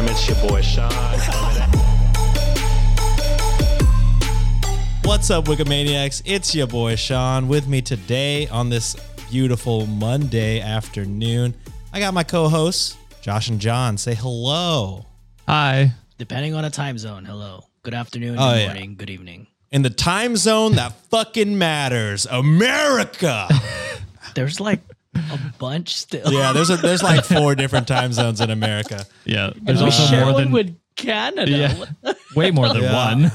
Time, it's your boy Sean. What's up, Wikimaniacs? It's your boy Sean with me today on this beautiful Monday afternoon. I got my co hosts, Josh and John. Say hello. Hi. Depending on a time zone. Hello. Good afternoon, Oh, good yeah. morning, good evening. In the time zone that fucking matters, America. There's like a bunch still. Yeah, there's a, there's like four different time zones in America. Yeah, there's also share more one than with Canada. Yeah. Way more than Yeah. one.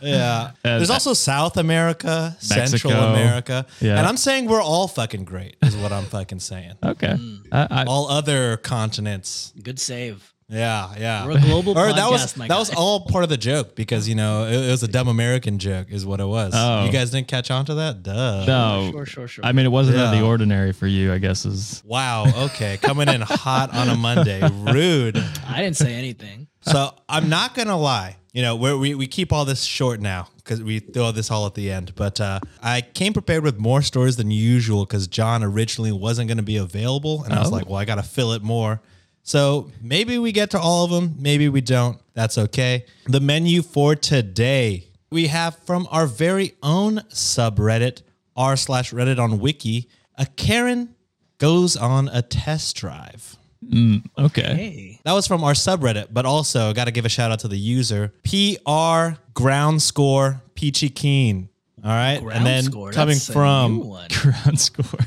Yeah. There's also South America, Central America. Yeah. And I'm saying we're all fucking great, is what I'm fucking saying. okay. Mm. I, I, All other continents. Good save. Yeah, yeah. We're a global or that was podcast, my that was all part of the joke because you know it, it was a dumb American joke, is what it was. Oh. You guys didn't catch on to that? Duh. no. Sure, sure, sure. I mean, it wasn't out of the ordinary for you, I guess. Is Wow. Okay, coming in hot on a Monday. Rude. I didn't say anything. So I'm not gonna lie. You know, we're, we we keep all this short now because we throw this all at the end. But uh, I came prepared with more stories than usual because John originally wasn't going to be available, and I was Oh. like, well, I got to fill it more. So maybe we get to all of them, maybe we don't. That's okay. The menu for today we have from our very own subreddit r slash Reddit on Wiki. A Karen goes on a test drive. Mm, okay. Hey. That was from our subreddit, but also got to give a shout out to the user PR Ground Score Peachy Keen. All right, Ground and then score. coming That's a new from. Ground score.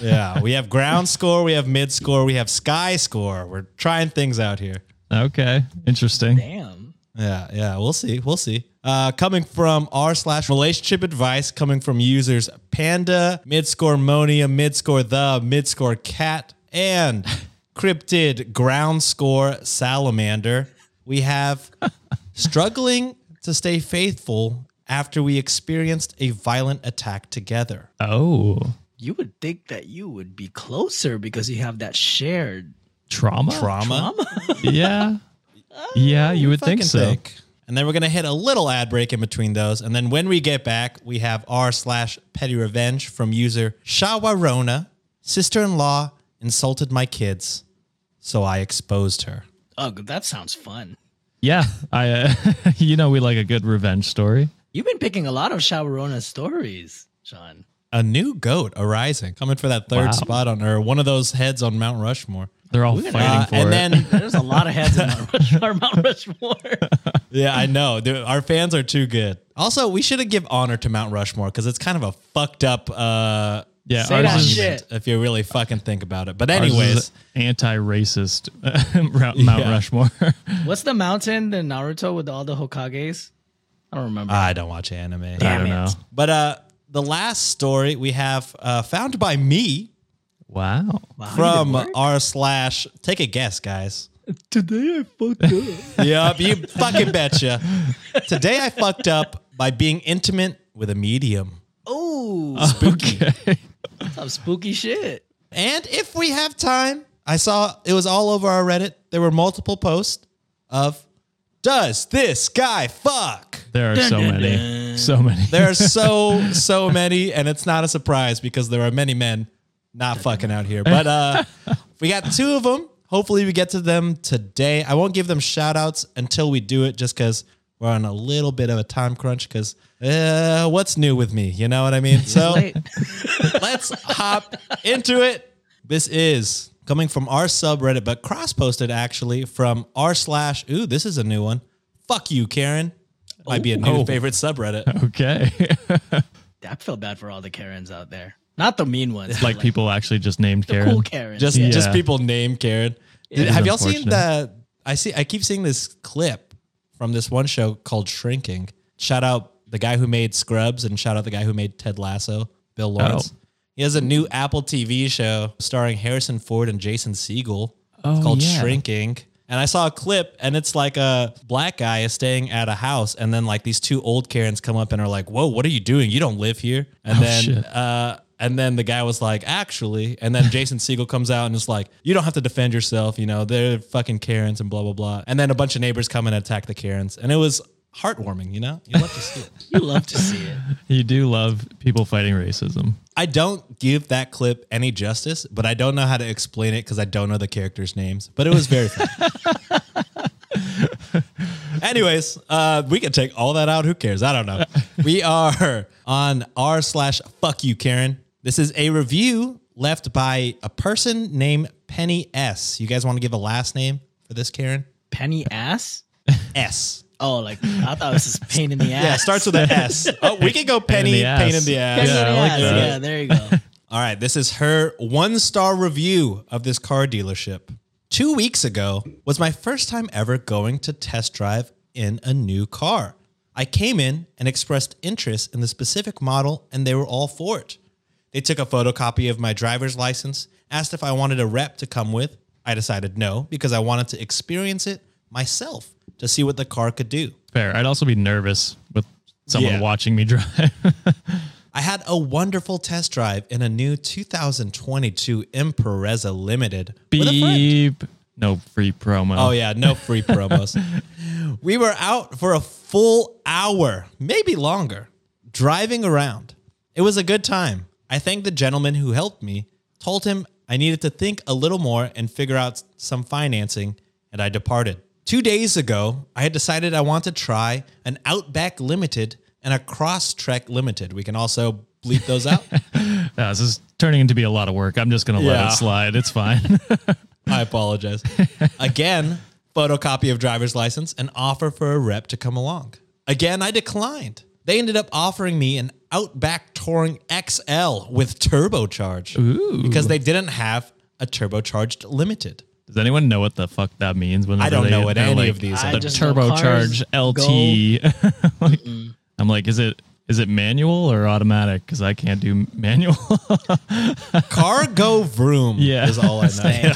Yeah, we have ground score, we have mid score, we have sky score. We're trying things out here. Okay. Interesting. Damn. Yeah, yeah, we'll see, we'll see. Uh, coming from r slash relationship advice, coming from users Panda, mid score Monia, mid score the, mid score cat, and cryptid ground score salamander. We have struggling to stay faithful after we experienced a violent attack together. Oh, You would think that you would be closer because you have that shared trauma. Trauma. Yeah. Yeah, you would think so. think. And then we're gonna hit a little ad break in between those. And then when we get back, we have r slash petty revenge from user Shawarona. Sister-in-law insulted my kids, so I exposed her. Oh, that sounds fun. Yeah. I. Uh, you know, we like a good revenge story. You've been picking a lot of Shawarona stories, Sean. A new goat arising, coming for that third Wow. spot on or one of those heads on Mount Rushmore. They're all fighting Uh, for and it. then There's a lot of heads in Mount Rushmore. Mount Rushmore. Yeah, I know. Dude, our fans are too good. Also, we should have give honor to Mount Rushmore because it's kind of a fucked up uh yeah, Say ours that is, shit. if you really fucking think about it. But ours is anyways, anti-racist Mount Mount Yeah. Rushmore. What's the mountain in Naruto with all the Hokages? I don't remember. I don't watch anime. I Damn don't it. know. But uh the last story we have uh found by me Wow. Wow, from did r slash take a guess, guys. Today I fucked up. Yep, you fucking betcha. Today I fucked up by being intimate with a medium. oh, Okay. some spooky shit. And if we have time, I saw it was all over our Reddit. There were multiple posts of does this guy fuck? There are so dun, many. So many. There are so so many, and it's not a surprise because there are many men not fucking out here. But uh we got two of them. Hopefully we get to them today. I won't give them shout outs until we do it just because we're on a little bit of a time crunch because uh, what's new with me? You know what I mean? So let's hop into it. This is coming from our subreddit, but cross posted actually from r slash. Ooh, this is a new one. Fuck you, Karen. Might be a new Oh. favorite subreddit. Okay. I feel bad for all the Karens out there. Not the mean ones. like people actually just named the Karen. cool Karens. Just Yeah. just people named Karen. It is Have y'all seen unfortunate. the? I see. I keep seeing this clip from this one show called Shrinking, Shout out the guy who made Scrubs and shout out the guy who made Ted Lasso, Bill oh. Lawrence. Oh. He has a new Apple TV show starring Harrison Ford and Jason Segel. Oh, it's called yeah. Shrinking. And I saw a clip and it's like a black guy is staying at a house and then like these two old Karens come up and are like, "Whoa, what are you doing? You don't live here." And Oh, then shit. uh and then the guy was like, "Actually," and then Jason Segel comes out and is like, "You don't have to defend yourself, you know, they're fucking Karens and blah blah blah." And then a bunch of neighbors come and attack the Karens. And it was heartwarming, you know? You love to see it. You love to see it. You do love people fighting racism. I don't give that clip any justice, but I don't know how to explain it because I don't know the characters' names. But it was very fun. Anyways, uh, we can take all that out. Who cares? I don't know. We are on r slash fuck you, Karen. This is a review left by a person named Penny S. You guys want to give a last name for this, Karen? Penny S? S. Oh, like I thought this was just pain in the ass. Yeah, it starts with an S. Oh, we could go Pain in Penny, the ass. pain in the ass. Pain in Yeah, the I like ass. that. Yeah, there you go. All right, this is her one star review of this car dealership. Two weeks ago was my first time ever going to test drive in a new car. I came in and expressed interest in the specific model, and they were all for it. They took a photocopy of my driver's license, asked if I wanted a rep to come with. I decided no because I wanted to experience it myself to see what the car could do. Fair. I'd also be nervous with someone Yeah. watching me drive. I had a wonderful test drive in a new 2022 Impreza Limited with a friend. Beep. No free promo. Oh yeah, no free promos. we were out for a full hour, maybe longer, driving around. It was a good time. I thanked the gentleman who helped me, told him I needed to think a little more and figure out some financing, and I departed. Two days ago, I had decided I want to try an Outback Limited and a Crosstrek Limited. We can also bleep those out. Yeah, this is turning into be a lot of work. I'm just gonna let it slide. It's fine. I apologize. Again, photocopy of driver's license and offer for a rep to come along. Again, I declined. They ended up offering me an Outback Touring XL with turbocharge because they didn't have a turbocharged limited. Does anyone know what the fuck that means? When I don't they- know what any like, of these I are. The just know turbocharge LT. Like, I'm like, is it is it manual or automatic? Because I can't do manual. Cargo Vroom Yeah. is all I know. Same.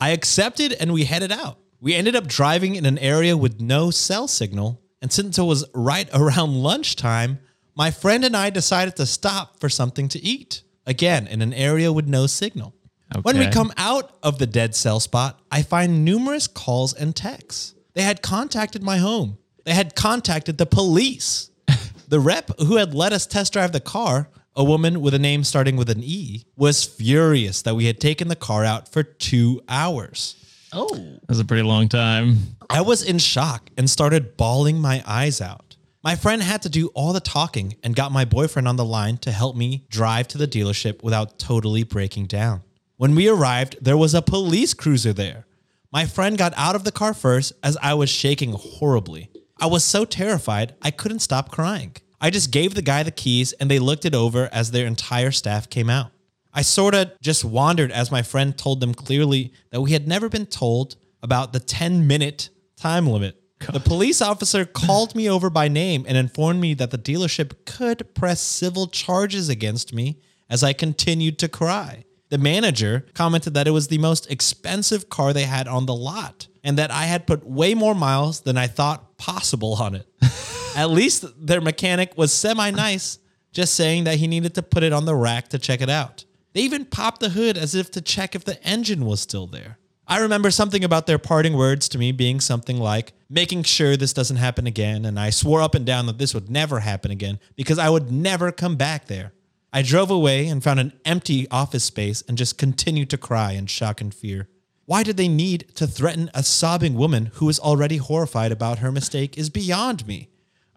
I accepted and we headed out. We ended up driving in an area with no cell signal. And since it was right around lunchtime, my friend and I decided to stop for something to eat. Again, in an area with no signal. When we come out of the dead cell spot, I find numerous calls and texts. They had contacted my home. They had contacted the police. the rep who had let us test drive the car, a woman with a name starting with an E, was furious that we had taken the car out for two hours. Oh, That's a pretty long time. I was in shock and started bawling my eyes out. My friend had to do all the talking and got my boyfriend on the line to help me drive to the dealership without totally breaking down. When we arrived, there was a police cruiser there. My friend got out of the car first as I was shaking horribly. I was so terrified, I couldn't stop crying. I just gave the guy the keys and they looked it over as their entire staff came out. I sort of just wandered as my friend told them clearly that we had never been told about the 10 minute time limit. The police officer called me over by name and informed me that the dealership could press civil charges against me as I continued to cry. The manager commented that it was the most expensive car they had on the lot and that I had put way more miles than I thought possible on it. At least their mechanic was semi nice, just saying that he needed to put it on the rack to check it out. They even popped the hood as if to check if the engine was still there. I remember something about their parting words to me being something like, making sure this doesn't happen again, and I swore up and down that this would never happen again because I would never come back there. I drove away and found an empty office space and just continued to cry in shock and fear. Why did they need to threaten a sobbing woman who was already horrified about her mistake is beyond me.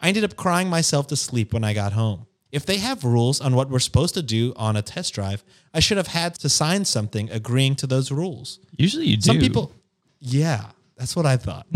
I ended up crying myself to sleep when I got home. If they have rules on what we're supposed to do on a test drive, I should have had to sign something agreeing to those rules. Usually you do. Some people, yeah, that's what I thought.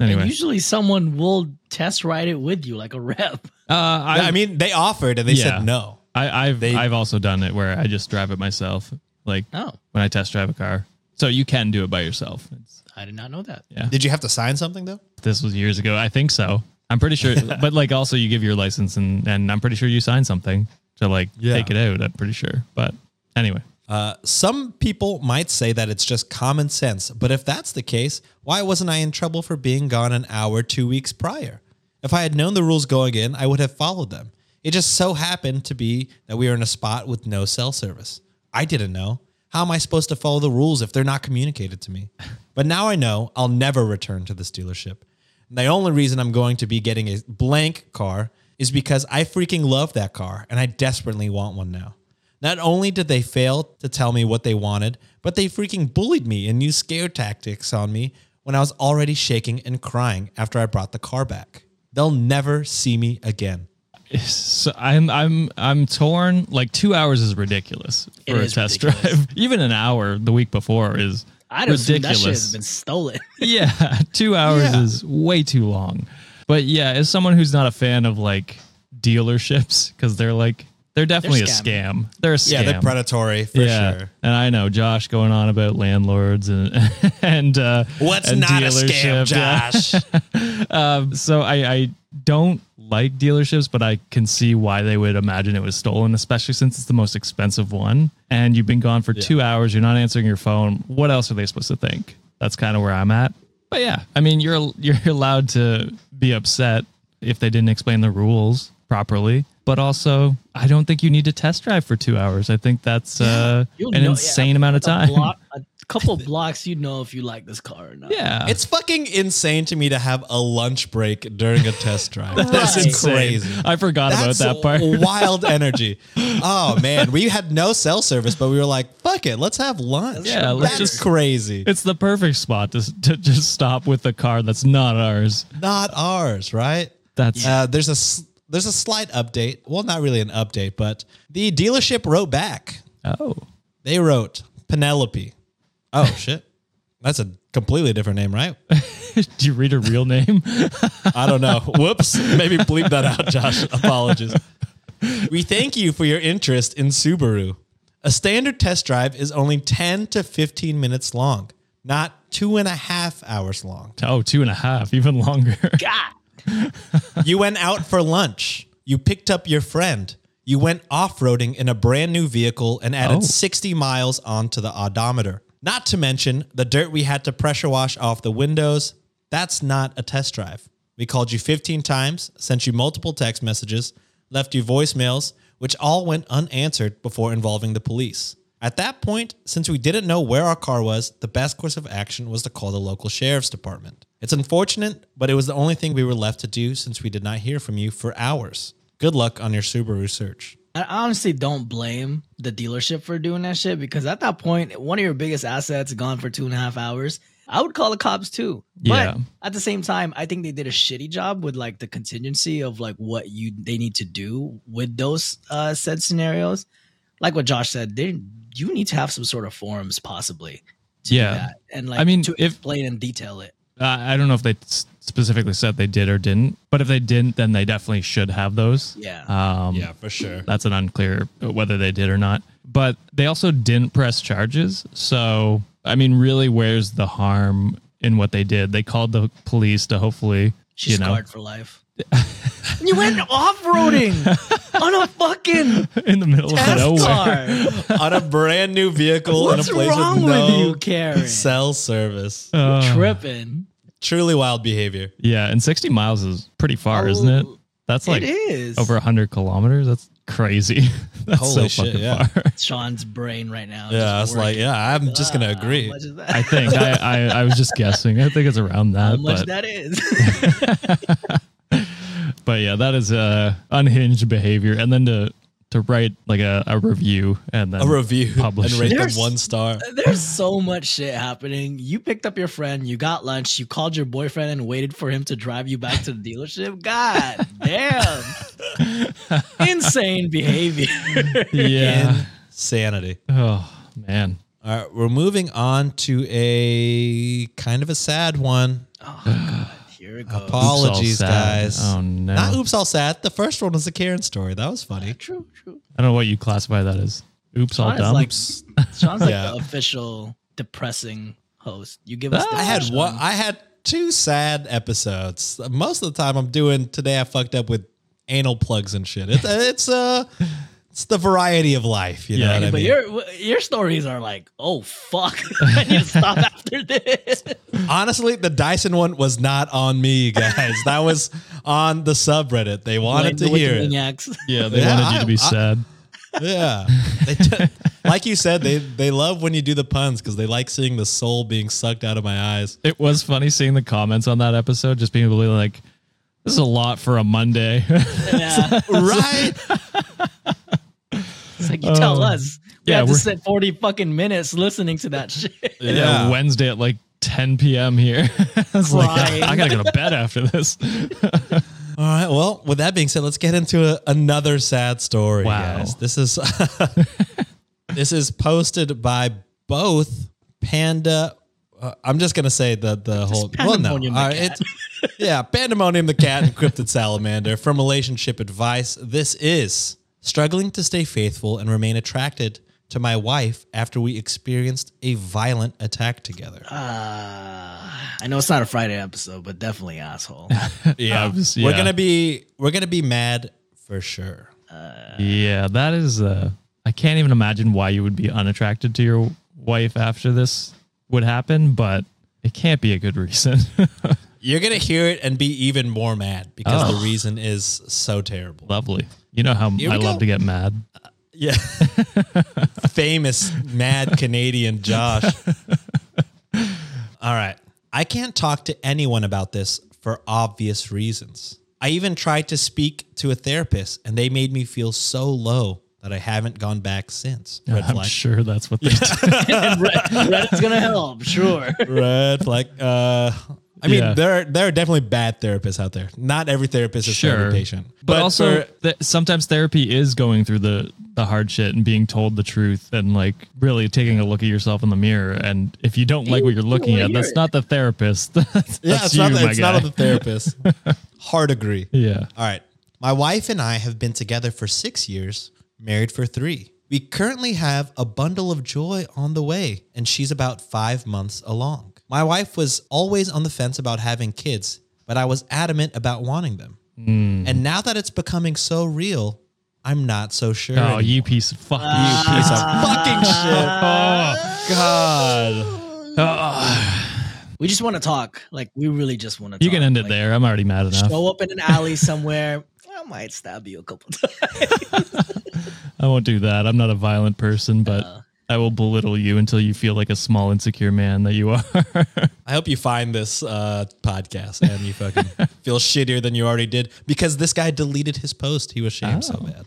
Anyway, usually someone will test ride it with you, like a rep. uh, I, I mean, they offered and they Yeah. said no. I, I've They- I've also done it where I just drive it myself. Like Oh. when I test drive a car, so you can do it by yourself. It's, I did not know that. yeah, Did you have to sign something though? this was years ago. I think so. I'm pretty sure, but like also you give your license and and I'm pretty sure you sign something to like Yeah. take it out. I'm pretty sure. But anyway, Uh, some people might say that it's just common sense, but if that's the case, why wasn't I in trouble for being gone an hour two weeks prior? If I had known the rules going in, I would have followed them. It just so happened to be that we were in a spot with no cell service. I didn't know. How am I supposed to follow the rules if they're not communicated to me? But now I know I'll never return to this dealership. And the only reason I'm going to be getting a blank car is because I freaking love that car and I desperately want one now. Not only did they fail to tell me what they wanted, but they freaking bullied me and used scare tactics on me when I was already shaking and crying after I brought the car back. They'll never see me again. So I'm I'm I'm torn. Like two hours is ridiculous It for a test ridiculous. drive. Even an hour the week before is I'd assume that shit has been stolen. yeah, two hours Yeah. is way too long. But yeah, as someone who's not a fan of like dealerships, because they're like they're definitely a scam. scam. They're a scam. Yeah, they're predatory for yeah, sure. and I know Josh going on about landlords and and uh, What's and not a scam, dealership, yeah. Josh? So I, I don't like dealerships, but I can see why they would imagine it was stolen, especially since it's the most expensive one. And you've been gone for two hours, you're not answering your phone. What else are they supposed to think? That's kind of where I'm at. But yeah, I mean, you're you're allowed to be upset if they didn't explain the rules properly. But also, I don't think you need to test drive for two hours. I think that's uh, an know- insane yeah, amount of a time. block- a couple blocks, you'd know if you like this car or not. Yeah, it's fucking insane to me to have a lunch break during a test drive. That's Right. crazy. I forgot That's about that part. wild energy. Oh man, we had no cell service, but we were like, "Fuck it, let's have lunch." Yeah, let's that's just- crazy. It's the perfect spot to, to just stop with the car that's not ours. not ours, right? That's Uh, there's a s- there's a slight update. Well, not really an update, but the dealership wrote back. oh, They wrote Penelope. Oh shit, that's a completely different name, right? do you read her real name? I don't know. Whoops. Maybe bleep that out, Josh. Apologies. We thank you for your interest in Subaru. A standard test drive is only 10 to 15 minutes long, not two and a half hours long. oh, two and a half, even longer. God. You went out for lunch. You picked up your friend. You went off roading in a brand new vehicle and added Oh. 60 miles onto the odometer. Not to mention the dirt we had to pressure wash off the windows. That's not a test drive. We called you 15 times, sent you multiple text messages, left you voicemails, which all went unanswered before involving the police. At that point, since we didn't know where our car was, the best course of action was to call the local sheriff's department. It's unfortunate, but it was the only thing we were left to do since we did not hear from you for hours. Good luck on your Subaru search. I honestly don't blame the dealership for doing that shit because at that point, one of your biggest assets gone for two and a half hours. I would call the cops too. Yeah. But at the same time, I think they did a shitty job with like the contingency of like what you they need to do with those uh said scenarios. Like what Josh said, they you need to have some sort of forms possibly. To do Yeah. that and like I mean, to if- explain and detail it. Uh, I don't know if they specifically said they did or didn't, but if they didn't, then they definitely should have those. Yeah. Um, for sure. That's an unclear whether they did or not. But they also didn't press charges. So, I mean, really, where's the harm in what they did? They called the police to hopefully, She's you know, scarred for life. You went off roading on a fucking in the middle of test nowhere. car. on a brand new vehicle What's in a place wrong with with no you, Karen? cell service. Uh, Tripping. Truly wild behavior. yeah, and 60 miles is pretty far, isn't it? Oh, That's like it is over 100 kilometers. That's crazy. That's Holy so shit, fucking yeah. far. Sean's brain right now. Yeah, I just was like, yeah, I'm just gonna Ah, agree. How much is that? I think I, I, I was just guessing. I think it's around how that, much but that is. But yeah, that is uh, unhinged behavior. And then to to write like a, a review and then A review Publish and rate it. them one star. There's so much shit happening. You picked up your friend, you got lunch, you called your boyfriend and waited for him to drive you back to the dealership. God damn. Insane behavior. yeah. Insanity. Oh man. All right, we're moving on to a kind of a sad one. Oh god. Here it goes. Apologies, Oops, all sad. guys. Oh, no. Not oops all sad. The first one was the Karen story. That was funny. True, true. I don't know what you classify that as. Oops, all Sean is dumb. like Sean's like Yeah. the official depressing host. You give us Ah. the I had one. I had two sad episodes. Most of the time, I'm doing today. I fucked up with anal plugs and shit. It's it's uh, it's the variety of life. You know Yeah, what I but mean? your your stories are like, oh fuck, I need to stop after this. Honestly, the Dyson one was not on me, guys. that was on the subreddit. They wanted to the hear it. Yeah, they Yeah, wanted you to be I- sad. Yeah, They t- like you said, they they love when you do the puns because they like seeing the soul being sucked out of my eyes. It was funny seeing the comments on that episode, just being able to be like, this is a lot for a Monday. Yeah. Right? It's like you tell Oh. us. We Yeah, had to we're- sit 40 fucking minutes listening to that shit. yeah. Wednesday at like 10 p.m. here. I was like, I gotta go to bed after this. All right. Well, with that being said, let's get into a, another sad story, Wow. guys. This is this is posted by both Panda. Uh, I'm just gonna say the the whole. Well, no, Pandemonium the All right, cat. it's- yeah, Pandemonium the cat and Cryptid Salamander from Relationship Advice. This is struggling to stay faithful and remain attracted to my wife after we experienced a violent attack together. Uh, I know it's not a Friday episode, but definitely asshole. yeah, was- we're gonna be we're gonna be mad for sure. yeah, that is, uh, I can't even imagine why you would be unattracted to your wife after this would happen, but it can't be a good reason. You're gonna hear it and be even more mad because Oh. the reason is so terrible. Lovely. You know how Here we I love to get mad. Yeah, famous mad Canadian Josh. All right, I can't talk to anyone about this for obvious reasons. I even tried to speak to a therapist, and they made me feel so low that I haven't gone back since. Red I'm flag. sure that's what they do. and Red, Reddit's gonna help, sure. Red flag. Uh, I mean, Yeah. there there are definitely bad therapists out there. Not every therapist is for Sure. every patient, But, also, for- th- sometimes therapy is going through the the hard shit and being told the truth and like really taking a look at yourself in the mirror. And if you don't like what you're looking at, that's not the therapist. that's Yeah, that's it's you, not my it's guy. not on the therapist. Hard agree. yeah. All right. My wife and I have been together for six years, married for three. We currently have a bundle of joy on the way, and she's about five months along. My wife was always on the fence about having kids, but I was adamant about wanting them. Hmm. And now that it's becoming so real, I'm not so sure. Oh, anymore. you piece of fucking piece of fucking shit. Oh, God. We just want to talk. Like we really just want to. you can end it there. I'm already mad enough. Show up in an alley somewhere. I might stab you a couple times. I won't do that. I'm not a violent person, but I will belittle you until you feel like a small, insecure man that you are. I hope you find this uh, podcast and you fucking feel shittier than you already did because this guy deleted his post. He was shamed so Oh. bad.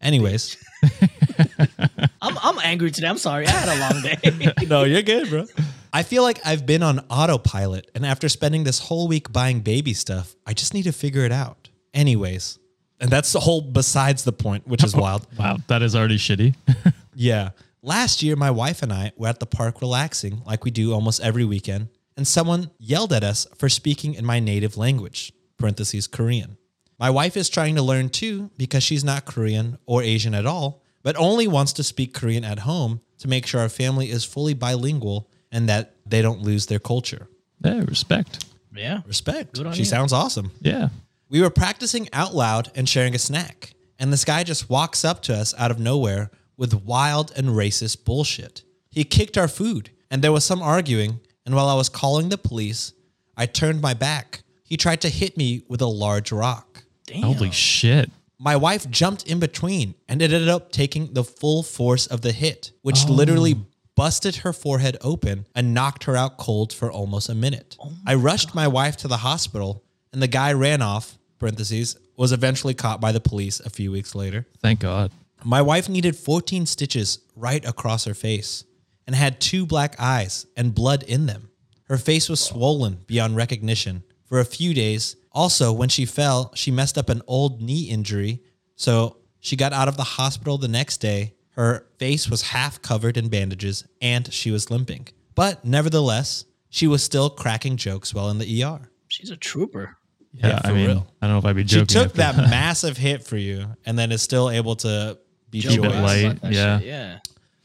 Anyways, I'm I'm angry today. I'm sorry. I had a long day. no, you're good, bro. I feel like I've been on autopilot, and after spending this whole week buying baby stuff, I just need to figure it out. Anyways, and that's the whole besides the point, which is wild. wow, that is already shitty. Yeah. Last year, my wife and I were at the park relaxing like we do almost every weekend, and someone yelled at us for speaking in my native language, parentheses Korean. My wife is trying to learn too because she's not Korean or Asian at all, but only wants to speak Korean at home to make sure our family is fully bilingual and that they don't lose their culture. yeah, respect. yeah. Respect. She you. sounds awesome. Yeah. We were practicing out loud and sharing a snack, and this guy just walks up to us out of nowhere with wild and racist bullshit. He kicked our food, and there was some arguing, and while I was calling the police, I turned my back. He tried to hit me with a large rock. Damn. Holy shit. My wife jumped in between and ended up taking the full force of the hit, which oh. literally busted her forehead open and knocked her out cold for almost a minute. Oh I rushed my wife to the hospital, and the guy ran off, parentheses, was eventually caught by the police a few weeks later. Thank God. My wife needed 14 stitches right across her face and had two black eyes and blood in them. Her face was swollen beyond recognition for a few days. Also, when she fell, she messed up an old knee injury. So she got out of the hospital the next day. Her face was half covered in bandages and she was limping. But nevertheless, she was still cracking jokes while in the ER. She's a trooper. Yeah, Yeah, I mean, real. I don't know if I'd be joking. She took after that massive hit for you and then is still able to be Keep it joyous. light. About yeah. shit, Yeah.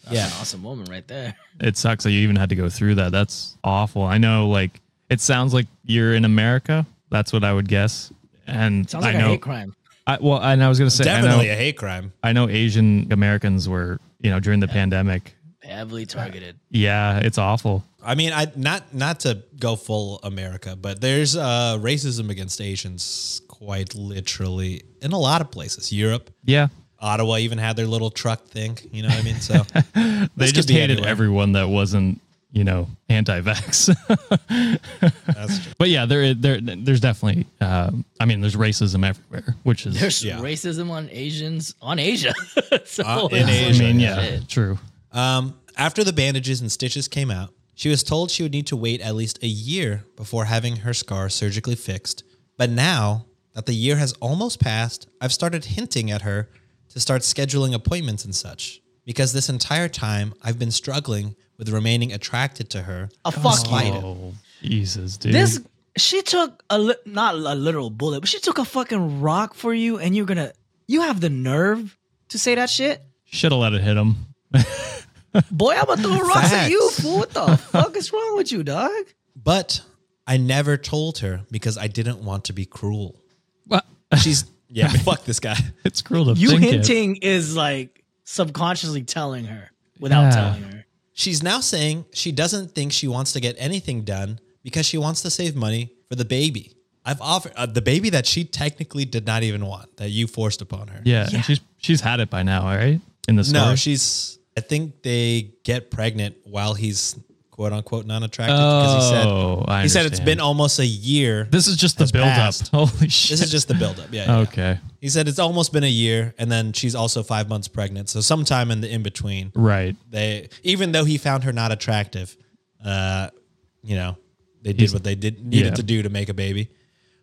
That's Yeah. an awesome woman right there. It sucks that you even had to go through that. That's awful. I know, like, It sounds like you're in America. That's what I would guess. And Sounds I like a know. hate crime. I, well, and I was gonna say, Definitely I a know, hate crime. I know Asian Americans were, you know, during the pandemic. Heavily targeted. Yeah, it's awful. I mean, I not not to go full America, but there's uh, racism against Asians quite literally in a lot of places. Europe, Yeah, Ottawa even had their little truck thing. You know what I mean? So they just hated anywhere. everyone that wasn't, you know, anti-vax. that's true. but yeah, there, there, there's definitely. Um, I mean, there's racism everywhere, which is. There's Yeah. racism on Asians on Asia. so Uh, in it's I Asia, mean, yeah, shit. true. Um, after the bandages and stitches came out, she was told she would need to wait at least a year before having her scar surgically fixed. But now that the year has almost passed, I've started hinting at her to start scheduling appointments and such. Because this entire time, I've been struggling with remaining attracted to her. A fuck oh, you. Oh, Jesus, dude. This she took a li- not a literal bullet, but she took a fucking rock for you, and you're gonna you have the nerve to say that shit, should have let it hit him. boy. I'm gonna throw rocks at you, fool. What the fuck is wrong with you, dog? But I never told her because I didn't want to be cruel. What? She's, yeah, fuck this guy. It's cruel to You think hinting is like subconsciously telling her without Yeah. telling her. She's now saying she doesn't think she wants to get anything done because she wants to save money for the baby. I've offered uh, the baby that she technically did not even want that you forced upon her. Yeah, Yeah. and she's she's had it by now, all right? In the story. No, she's. I think they get pregnant while he's quote unquote non attractive because he said Oh, I he said it's understand. been almost a year. This is just the has build passed. up. Holy shit. This is just the buildup. Yeah, yeah, yeah. Okay. He said it's almost been a year, and then she's also five months pregnant. So sometime in the in between, Right. they even though he found her not attractive, uh, you know, they did what they did needed yeah. to do to make a baby.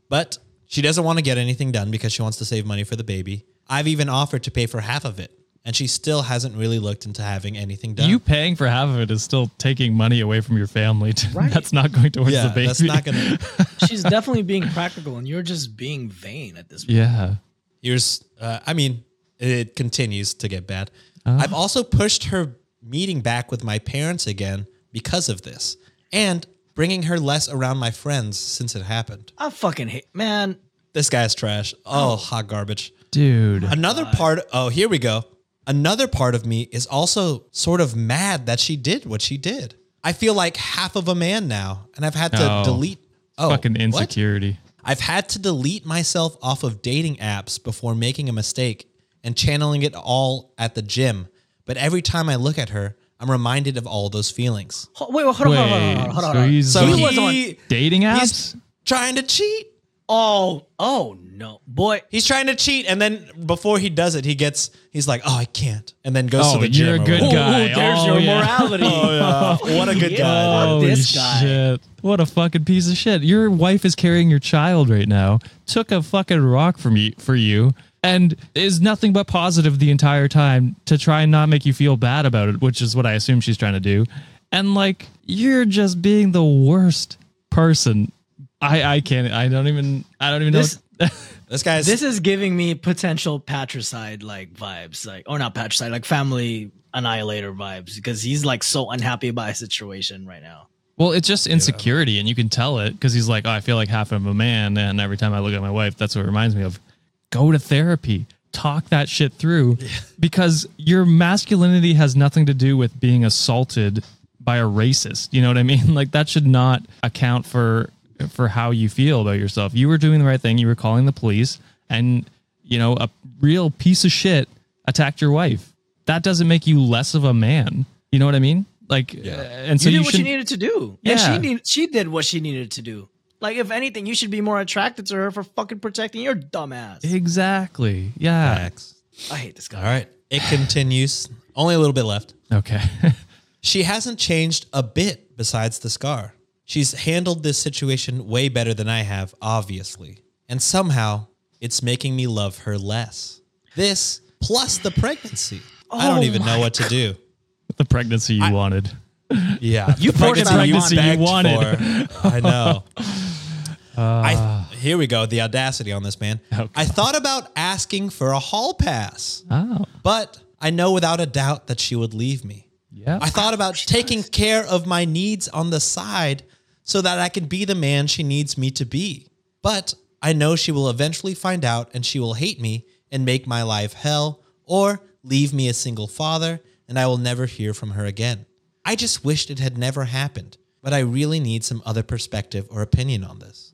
But she doesn't want to get anything done because she wants to save money for the baby. I've even offered to pay for half of it, and she still hasn't really looked into having anything done. You paying for half of it is still taking money away from your family. To, Right. That's not going towards yeah, the baby. that's not gonna. She's definitely being practical, and you're just being vain at this point. yeah. Here's, uh, I mean, it continues to get bad. Uh. I've also pushed her meeting back with my parents again because of this, and bringing her less around my friends since it happened. I fucking hate, man. This guy's trash. Oh, hot garbage. Dude. Another part. Oh, here we go. Another part of me is also sort of mad that she did what she did. I feel like half of a man now, and I've had to Oh. delete. Oh, Fucking what? insecurity. I've had to delete myself off of dating apps before making a mistake and channeling it all at the gym. But every time I look at her, I'm reminded of all those feelings. Ho- Wait, wait, hold on, hold on, hold on, hold on, hold on. so he's So He on was on- dating apps? he's trying to cheat. Oh, oh no, boy. He's trying to cheat, and then before he does it, he gets he's like, "Oh, I can't," and then goes Oh, to the gym. you're a or good whatever. guy. Ooh, there's Oh, your yeah. morality. Oh, yeah. What a good Yeah. guy. Fuck Holy this guy. shit. What a fucking piece of shit. Your wife is carrying your child right now, took a fucking rock from you for you, and is nothing but positive the entire time to try and not make you feel bad about it, which is what I assume she's trying to do. And like you're just being the worst person. I I can't I don't even I don't even know This- what- This guy's This is giving me potential patricide like vibes, like or not patricide, like family annihilator vibes, because he's like so unhappy about his situation right now. Well, it's just insecurity, and you can tell it because he's like, oh, I feel like half of a man, and every time I look at my wife, that's what it reminds me of. Go to therapy, talk that shit through, because your masculinity has nothing to do with being assaulted by a racist. You know what I mean? Like that should not account for for how you feel about yourself. You were doing the right thing. You were calling the police, and you know a real piece of shit attacked your wife. That doesn't make you less of a man. You know what I mean? Like, uh, and so you you, did what should. you needed to do. Yeah. And she need, she did what she needed to do. Like if anything, you should be more attracted to her for fucking protecting your dumbass. Exactly. Yeah. Facts. I hate this guy. All right. It continues. Only a little bit left. Okay. She hasn't changed a bit besides the scar. She's handled this situation way better than I have, obviously. And somehow, it's making me love her less. This plus the pregnancy. I don't Oh even know what to do. the pregnancy you wanted. Yeah. You the forced pregnancy the you pregnancy you wanted. for. I know. I here we go. The audacity on this man. Oh, I thought about asking for a hall pass, Oh. but I know without a doubt that she would leave me. Yeah. I thought about taking care of my needs on the side so that I can be the man she needs me to be. But I know she will eventually find out and she will hate me and make my life hell or leave me a single father and I will never hear from her again. I just wished it had never happened, but I really need some other perspective or opinion on this.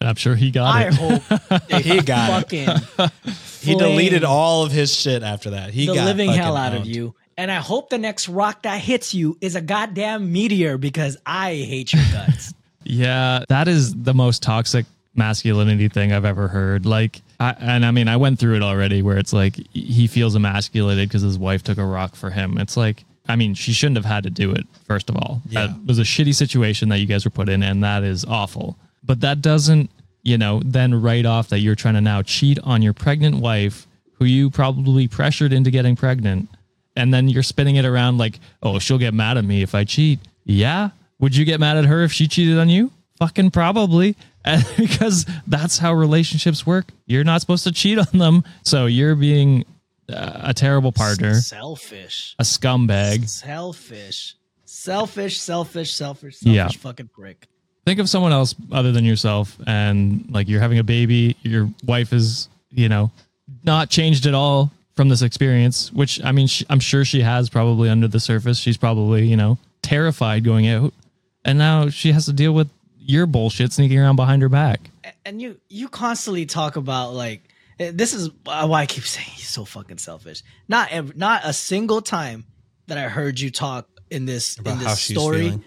And I'm sure he got I it. hope they He got it. He deleted all of his shit after that. He got the got living hell fucking out of you. And I hope the next rock that hits you is a goddamn meteor because I hate your guts. Yeah, that is the most toxic masculinity thing I've ever heard. Like, I, and I mean, I went through it already where it's like he feels emasculated because his wife took a rock for him. It's like, I mean, she shouldn't have had to do it, first of all. Yeah. That was a shitty situation that you guys were put in, and that is awful. But that doesn't, you know, then write off that you're trying to now cheat on your pregnant wife who you probably pressured into getting pregnant. And then you're spinning it around like, oh, she'll get mad at me if I cheat. Yeah. Would you get mad at her if she cheated on you? Fucking probably. And because that's how relationships work. You're not supposed to cheat on them. So you're being uh, a terrible partner, Selfish. a scumbag. Selfish. Selfish, selfish, selfish, selfish Yeah. fucking prick. think of someone else other than yourself and like you're having a baby your wife is you know not changed at all from this experience which i mean sh i'm sure she has probably under the surface she's probably you know terrified going out and now she has to deal with your bullshit sneaking around behind her back and you you constantly talk about like eh, this is why I keep saying he's so fucking selfish. Not ev- not a single time that I heard you talk in this About in this story. feeling.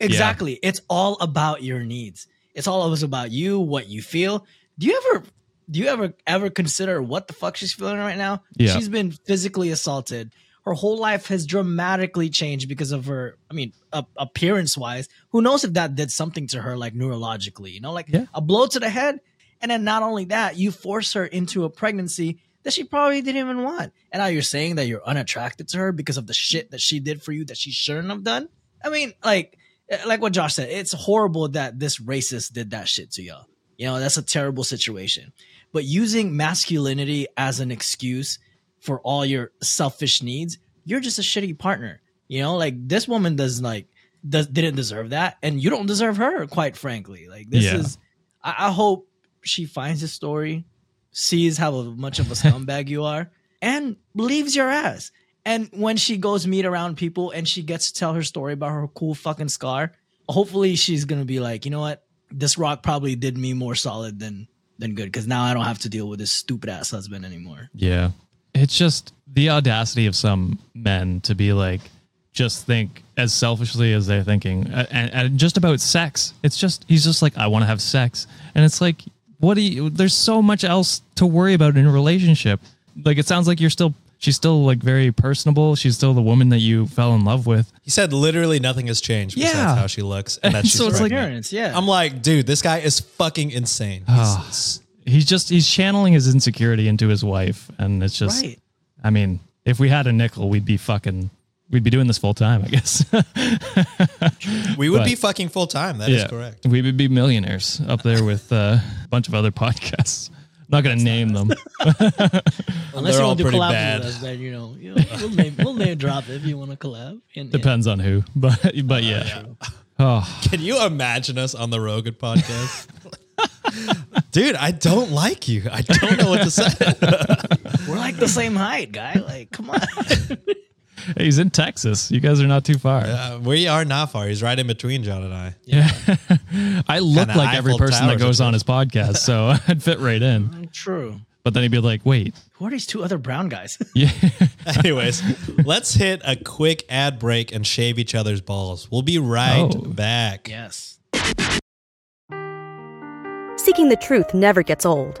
Exactly. It's all about your needs. It's all always about you, what you feel. Do you ever do you ever ever consider what the fuck she's feeling right now? Yeah. She's been physically assaulted. Her whole life has dramatically changed because of her, I mean, uh, appearance wise. Who knows if that did something to her, like neurologically, you know, like Yeah. a blow to the head. And then not only that, you force her into a pregnancy that she probably didn't even want. And now you're saying that you're unattracted to her because of the shit that she did for you that she shouldn't have done. I mean, like, eh, like what Josh said, it's horrible that this racist did that shit to y'all. You know, that's a terrible situation. But using masculinity as an excuse for all your selfish needs, you're just a shitty partner. You know, like this woman does like does didn't deserve that, and you don't deserve her, quite frankly. Like this Yeah. is I, I hope she finds this story, sees how much of a scumbag you are, and leaves your ass. And when she goes meet around people and she gets to tell her story about her cool fucking scar, hopefully she's gonna be like, you know what, this rock probably did me more solid than than good because now I don't have to deal with this stupid ass husband anymore. Yeah. It's just the audacity of some men to be like, just think as selfishly as they're thinking. And, and just about sex. It's just, he's just like, I want to have sex. And it's like, what do you, there's so much else to worry about in a relationship. Like, it sounds like you're still, she's still like very personable. She's still the woman that you fell in love with. He said literally nothing has changed besides Yeah. how she looks and that And she's so it's like- Parents, yeah. I'm like, dude, this guy is fucking insane. Ah. He's- He's just, he's channeling his insecurity into his wife. And it's just, right. I mean, if we had a nickel, we'd be fucking, we'd be doing this full time, I guess. we would But- be fucking full time. That is correct. We would be millionaires up there with uh, a bunch of other podcasts. I'm not going to name them. Unless They're you all want to pretty collab bad. with us, then you know, you know we'll name we'll name drop if you want to collab. And, Depends on who, but but yeah. Oh, Can you imagine us on the Rogan podcast? Dude, I don't like you. I don't know what to say. yeah. we're like the same height, guy. Like, come on. he's in Texas. You guys are not too far. Uh, we are not far. He's right in between John and I. Yeah. I look Kinda like every Eiffel person that Towers goes up on his podcast, so I'd fit right in. True. But then he'd be like, "Wait, Who are these two other brown guys? yeah, Anyways, let's hit a quick ad break and shave each other's balls. We'll be right Oh. back. yes. Seeking the truth never gets old.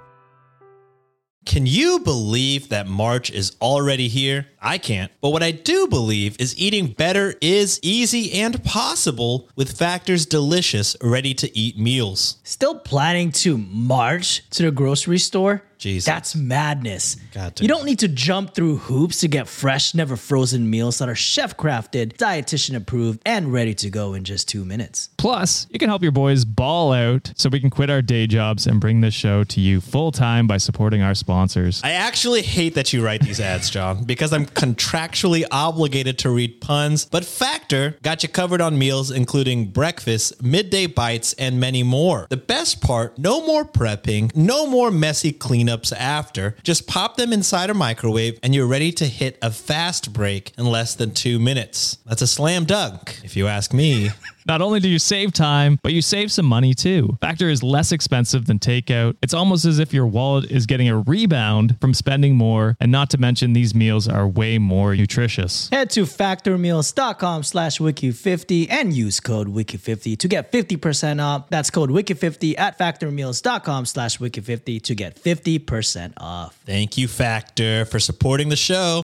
Can you believe that March is already here? I can't. But what I do believe is eating better is easy and possible with Factor's delicious, ready to eat meals. Still planning to march to the grocery store? Jesus. That's madness. God damn. you don't need to jump through hoops to get fresh, never frozen meals that are chef crafted, dietitian approved, and ready to go in just two minutes. Plus, you can help your boys ball out so we can quit our day jobs and bring this show to you full time by supporting our sponsors. I actually hate that you write these ads, John, because I'm contractually obligated to read puns, but Factor got you covered on meals including breakfast, midday bites, and many more. The best part no more prepping, no more messy after. Just pop them inside a microwave and you're ready to hit a fast break in less than two minutes. That's a slam dunk, if you ask me. Not only do you save time, but you save some money too. Factor is less expensive than takeout. It's almost as if your wallet is getting a rebound from spending more, and not to mention these meals are way more nutritious. Head to factormeals.com slash wiki50 and use code wiki50 to get 50% off. That's code wiki50 at factormeals.com slash wiki50 to get 50% off. Thank you, Factor, for supporting the show.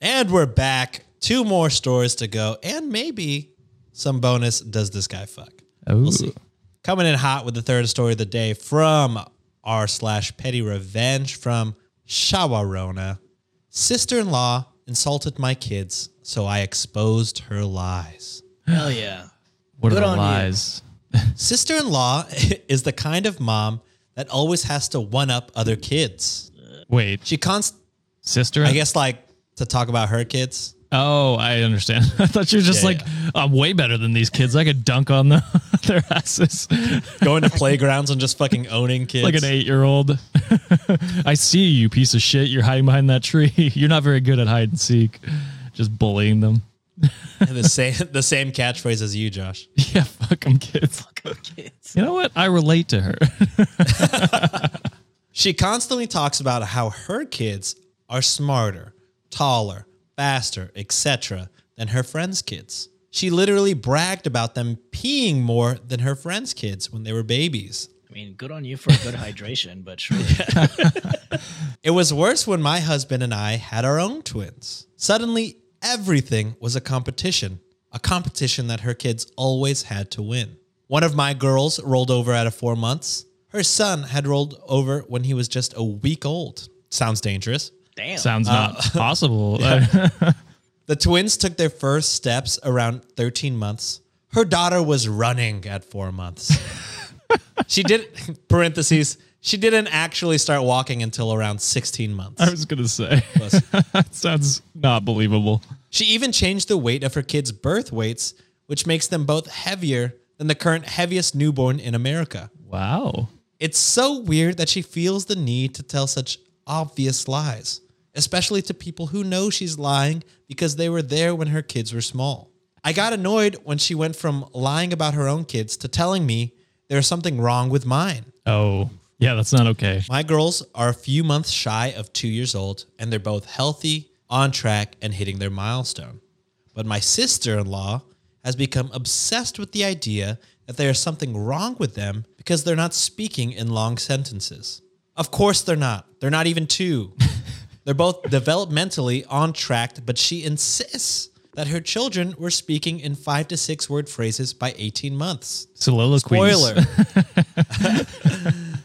And we're back. Two more stories to go, and maybe some bonus. Does this guy fuck? We'll see. Coming in hot with the third story of the day from r slash petty revenge from Shawarona. Sister in law insulted my kids, so I exposed her lies. Hell yeah. What Good are the lies? Sister in law is the kind of mom that always has to one up other kids. Wait, She const sister? I guess like to talk about her kids. Oh, I understand. I thought you were just Yeah, like, I'm way better than these kids. I could dunk on the, their asses Going to playgrounds and just fucking owning kids. like an eight year old. I see you, you piece of shit. You're hiding behind that tree. You're not very good at hide and seek. Just bullying them. the same the same catchphrase as you, Josh. Yeah, fuck them kids. Kids. You know what? I relate to her. She constantly talks about how her kids are smarter, taller, faster, etc. than her friends' kids. She literally bragged about them peeing more than her friends' kids when they were babies. I mean, good on you for good hydration, but sure. It was worse when my husband and I had our own twins. Suddenly, everything was a competition, a competition that her kids always had to win. One of my girls rolled over at a four months. Her son had rolled over when he was just a week old. Sounds dangerous. Damn. Sounds not uh, possible. The twins took their first steps around 13 months. Her daughter was running at four months. she did, parentheses, she didn't actually start walking until around 16 months. I was going to say, that sounds not believable. She even changed the weight of her kids' birth weights, which makes them both heavier than the current heaviest newborn in America. Wow. It's so weird that she feels the need to tell such obvious lies, especially to people who know she's lying because they were there when her kids were small. I got annoyed when she went from lying about her own kids to telling me there's something wrong with mine. Oh, yeah, that's not okay. My girls are a few months shy of two years old, and they're both healthy, on track, and hitting their milestone. But my sister in law has become obsessed with the idea that there's something wrong with them because they're not speaking in long sentences. Of course, they're not. They're not even two. they're both developmentally on track, but she insists that her children were speaking in five to six word phrases by 18 months. Soliloquies. Spoiler.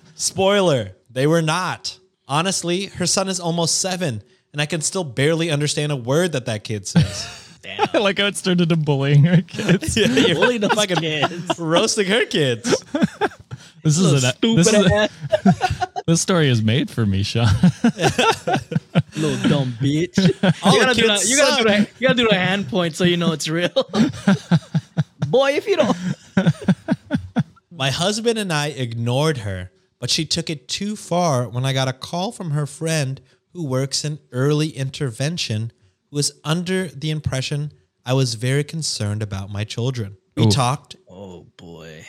Spoiler. They were not. Honestly, her son is almost seven, and I can still barely understand a word that that kid says. I like how it started to bullying her kids. You're Bully those fucking kids. roasting her kids. This is a Stupid this, is ass this story is made for me, Sean. little dumb bitch. All you gotta, do kids that, you, gotta do suck. you gotta do the hand point so you know it's real. Boy, if you don't. My husband and I ignored her, but she took it too far when I got a call from her friend who works in early intervention who was under the impression I was very concerned about my children. We Ooh. talked Oh boy.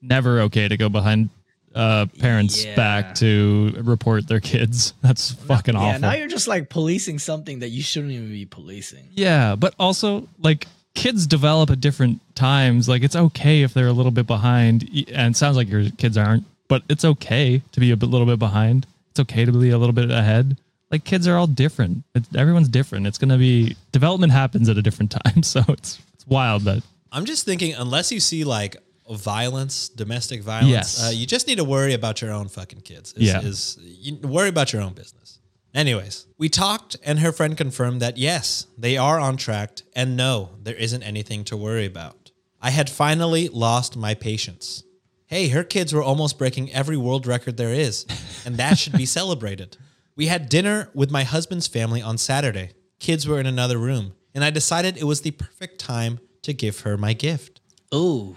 Never okay to go behind uh, parents' Yeah. back to report their kids. That's fucking Yeah, awful. now you're just like policing something that you shouldn't even be policing. Yeah, but also like kids develop at different times. Like it's okay if they're a little bit behind, and it sounds like your kids aren't, but it's okay to be a little bit behind. It's it's okay to be a little bit ahead. Like kids are all different. It's, everyone's different. It's going to be development happens at a different time. So it's it's wild that I'm just thinking, unless you see like violence, domestic violence, Yes. uh, you just need to worry about your own fucking kids. Is, Yeah. is you worry about your own business. Anyways, we talked, and her friend confirmed that yes, they are on track, and no, there isn't anything to worry about. I had finally lost my patience. Hey, her kids were almost breaking every world record there is, and that should be celebrated. We had dinner with my husband's family on Saturday. Kids were in another room, and I decided it was the perfect time to give her my gift Ooh.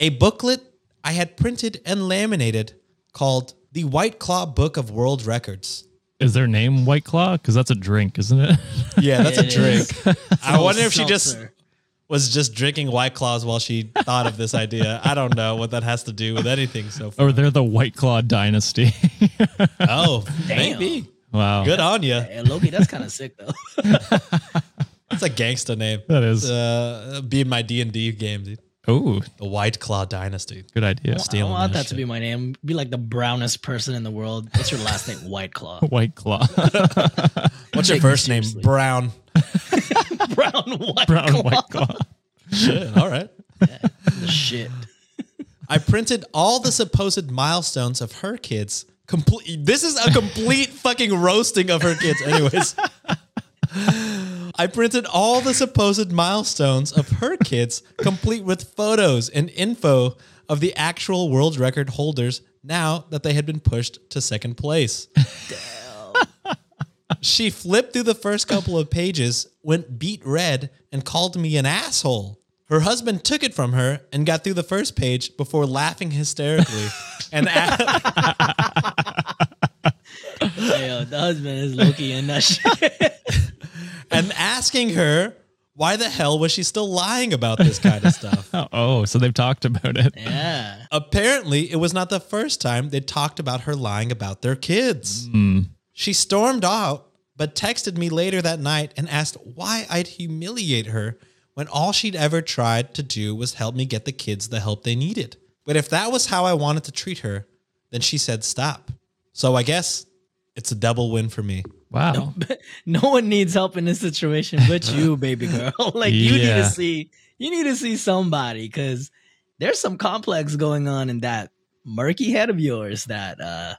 A booklet I had printed and laminated called The White Claw Book of World Records. is their name White Claw because that's a drink, isn't it? Yeah, that's a It drink. I wonder if she just Seltzer. was just drinking White Claws while she thought of this idea. I don't know what that has to do with anything so far. or they're the White Claw dynasty. Oh, maybe. wow. Good on you. Hey, Loki, that's kind of sick though. That's a gangster name. That is. Uh, be in my D and D game, dude. Oh, The White Claw Dynasty. good idea. I Stealing want that that to be my name. Be like the brownest person in the world. What's your last name? White Claw. White Claw. What's your first name? Brown. Brown White Brown Claw. White Claw. Shit. All right. The shit. I printed all the supposed milestones of her kids. Complete. This is a complete fucking roasting of her kids. Anyways, I printed all the supposed milestones of her kids, complete with photos and info of the actual world record holders. Now that they had been pushed to second place. She flipped through the first couple of pages, went beat red, and called me an asshole. Her husband took it from her and got through the first page before laughing hysterically and a- yo, the husband is Loki in that shit. And asking her why the hell was she still lying about this kind of stuff. Oh, so they've talked about it. yeah. Apparently, it was not the first time they talked about her lying about their kids. Hmm. She stormed out, but texted me later that night and asked why I'd humiliate her when all she'd ever tried to do was help me get the kids the help they needed. But if that was how I wanted to treat her, then she said stop. So I guess it's a double win for me. Wow. No one needs help in this situation but you, baby girl. like you need to see you need to see somebody because there's some complex going on in that murky head of yours that uh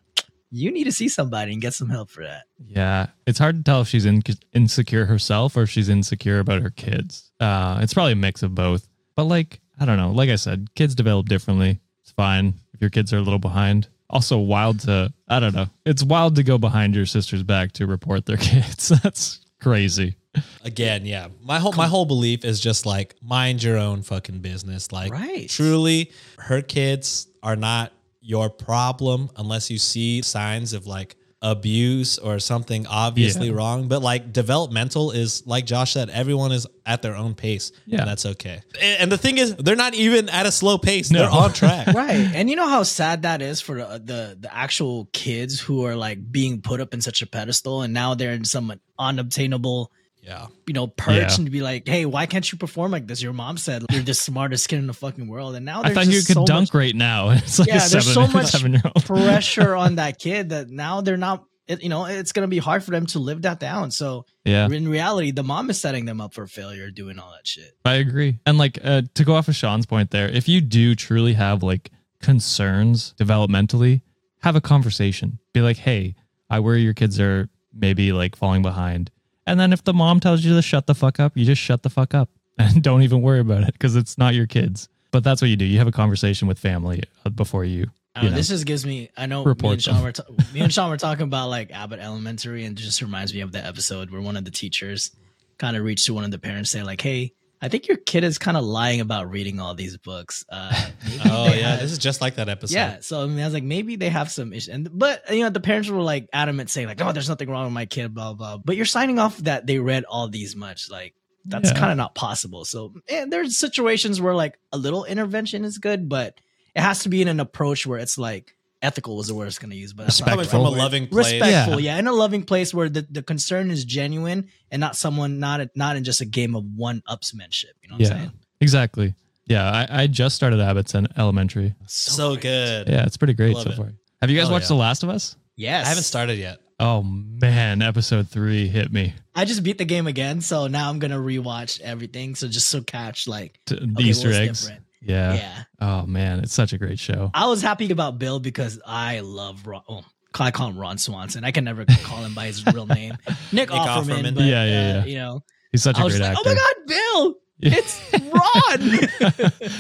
you need to see somebody and get some help for that. Yeah, it's hard to tell if she's in, insecure herself or if she's insecure about her kids. Uh, it's probably a mix of both. But like, I don't know. Like I said, kids develop differently. It's fine if your kids are a little behind. Also, wild to I don't know. It's wild to go behind your sister's back to report their kids. That's crazy. Again, yeah. My whole my whole belief is just like mind your own fucking business. Like Right. truly her kids are not your problem unless you see signs of like abuse or something obviously Yeah. wrong. But like developmental is like Josh said, everyone is at their own pace. Yeah. And that's okay. And, and the thing is, they're not even at a slow pace. They're on track. right and you know how sad that is for the, the the actual kids who are like being put up in such a pedestal and now they're in some unobtainable Yeah. you know perch Yeah. and be like hey why can't you perform like this your mom said you're the smartest kid in the fucking world and now I thought you could so dunk much, right now. It's like yeah a there's seven, so much seven year old. pressure on that kid that now they're not it, you know it's gonna be hard for them to live that down so Yeah. in reality the mom is setting them up for failure doing all that shit I agree. And like uh, to go off of Sean's point there, if you do truly have like concerns developmentally, have a conversation. Be like, hey, I worry your kids are maybe like falling behind. And then if the mom tells you to shut the fuck up, you just shut the fuck up and don't even worry about it because it's not your kids. But that's what you do. You have a conversation with family uh, before you. You know, know. this just gives me. I know me and Sean were ta- me and Sean were talking about like Abbott Elementary, and it just reminds me of the episode where one of the teachers kind of reached to one of the parents, say like, "Hey, I think your kid is kind of lying about reading all these books." Uh, Oh yeah. have- This is just like that episode. yeah. So I, mean, I was like, maybe they have some issue, and but you know, the parents were like adamant, saying like, "Oh, there's nothing wrong with my kid," blah blah. But you're signing off that they read all these much, like that's Yeah. kind of not possible. So and there's situations where like a little intervention is good, but it has to be in an approach where it's like ethical was the word I was going to use, but that's Coming from a loving place. respectful, Yeah. yeah. in a loving place where the, the concern is genuine and not someone not not in just a game of one upsmanship. You know what I'm Yeah, saying? exactly. Yeah, I, I just started Abbott's in elementary. So great. good. Yeah, it's pretty great Love so it. far. Have you guys Hell watched yeah. The Last of Us? Yes. I haven't started yet. Oh man, episode three hit me. I just beat the game again, so now I'm gonna rewatch everything. So just so catch like the okay, Easter eggs. different? Yeah. Yeah. Oh man, it's such a great show. I was happy about Bill because I love Ron. Oh, I call him Ron Swanson. I can never call him by his real name, Nick, Nick Offerman. Offerman. But, Yeah, yeah, uh, yeah. You know, He's such I a was great like, actor. oh my god, Bill, Yeah. it's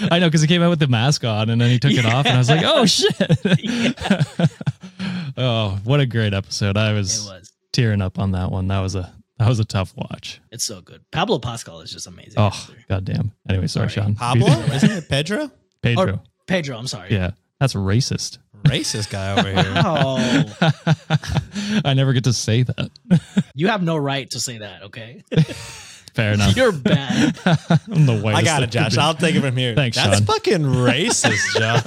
Ron. I know because he came out with the mask on and then he took it off, and I was like, oh shit. oh, what a great episode! I was, was. tearing up on that one. That was a that was a tough watch. It's so good. Pablo Pascal is just amazing. Oh actor. goddamn. Anyway, sorry, Sorry. Sean. Pablo? Isn't it Pedro? Pedro. Or Pedro. I'm sorry. yeah, that's racist. Racist guy over here. Oh, I never get to say that. you have no right to say that. Okay, Fair enough. you're bad. I'm the whitest I got it, Josh. I'll take it from here. Thanks, That's Sean. fucking racist, John.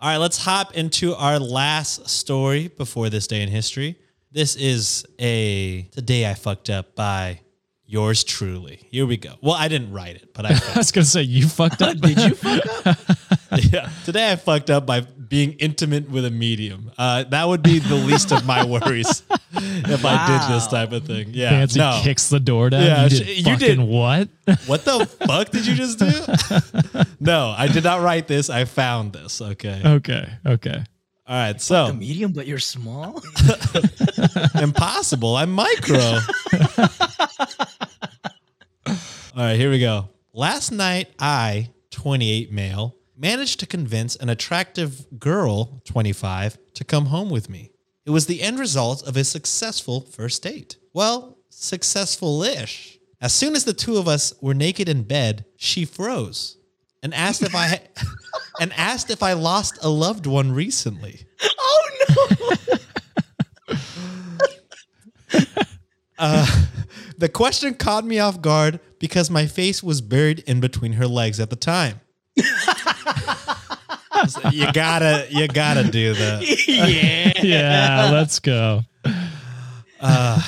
All right, let's hop into our last story before this day in history. This is a today I fucked up by yours truly. Here we go. Well, I didn't write it, but I I was gonna say you fucked up. Did you fuck up? yeah. Today I fucked up by being intimate with a medium. Uh, that would be the least of my worries if I did this type of thing. Yeah. Fancy no. kicks the door down. Yeah, you did you fucking did. what? What the fuck did you just do? no, I did not write this. I found this. Okay. okay, okay. All right. So medium, but you're small. impossible. I'm micro. All right. Here we go. Last night, I, 28 male, managed to convince an attractive girl, 25, to come home with me. It was the end result of a successful first date. Well, successful ish. As soon as the two of us were naked in bed, she froze and asked if I and asked if I lost a loved one recently. oh no! Uh, the question caught me off guard because my face was buried in between her legs at the time. So you gotta, you gotta do that. yeah. Yeah, let's go. Uh,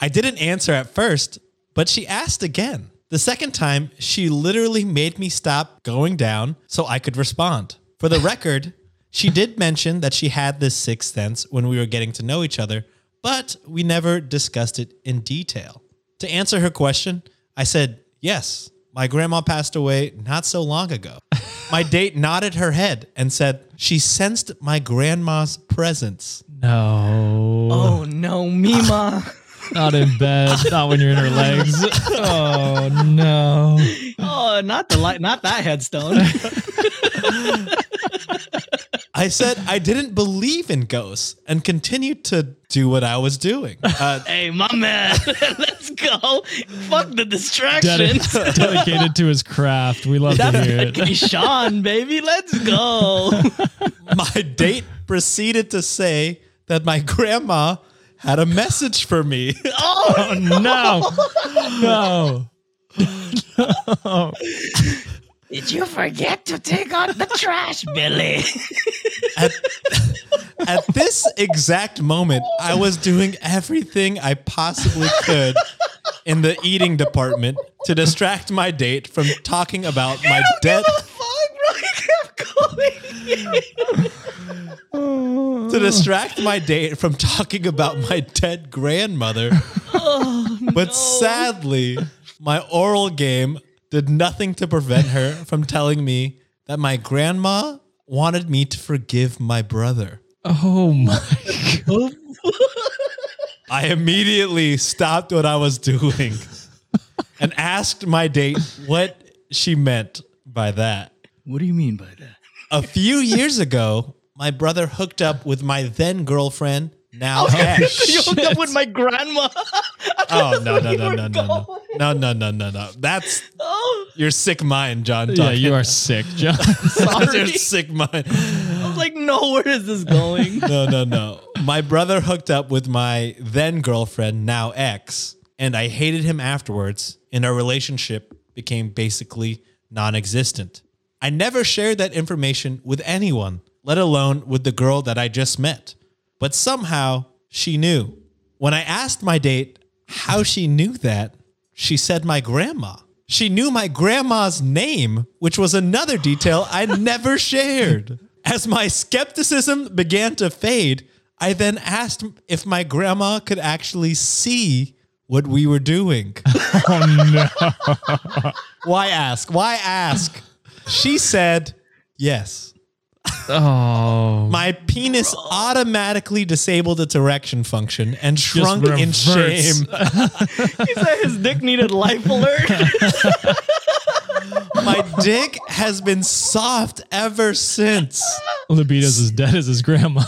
I didn't answer at first, but she asked again. The second time, she literally made me stop going down so I could respond. For the record, she did mention that she had this sixth sense when we were getting to know each other, but we never discussed it in detail. To answer her question, I said, Yes, my grandma passed away not so long ago. My date nodded her head and said she sensed my grandma's presence. No, Oh no, Mima. not in bed. not when you're in her legs. Oh no. Oh, not the light, not that headstone. I said I didn't believe in ghosts and continued to do what I was doing. Uh, hey, my man, let's go. Fuck the distraction. Dedi- dedicated to his craft. We love to hear it. Hey, Sean, baby, let's go. my date proceeded to say that my grandma had a message for me. Oh, oh, No, no. did you forget to take out the trash, Billy? At, at this exact moment, I was doing everything I possibly could in the eating department to distract my date from talking about my dead Fuck, bro, he kept going. to distract my date from talking about my dead grandmother. Oh, but sadly, my oral game did nothing to prevent her from telling me that my grandma wanted me to forgive my brother. Oh my. God. I immediately stopped what I was doing and asked my date what she meant by that. What do you mean by that? A few years ago, my brother hooked up with my then girlfriend, now oh, ex. You hooked up with my grandma. Oh no no no no no no no no no no no! That's Oh, your sick mind, John. Yeah, talking. you are sick, John. That's your sick mind. I was like, no, where is this going? No no no! My brother hooked up with my then girlfriend, now ex, and I hated him afterwards. And our relationship became basically non-existent. I never shared that information with anyone, let alone with the girl that I just met. But somehow she knew. When I asked my date how she knew that, she said my grandma. She knew my grandma's name, which was another detail I never shared. As my skepticism began to fade, I then asked if my grandma could actually see what we were doing. Oh no. Why ask? Why ask? She said, yes. Oh. My penis automatically disabled its erection function and shrunk in shame. He said his dick needed life alert. My dick has been soft ever since. Libido's as dead as his grandma.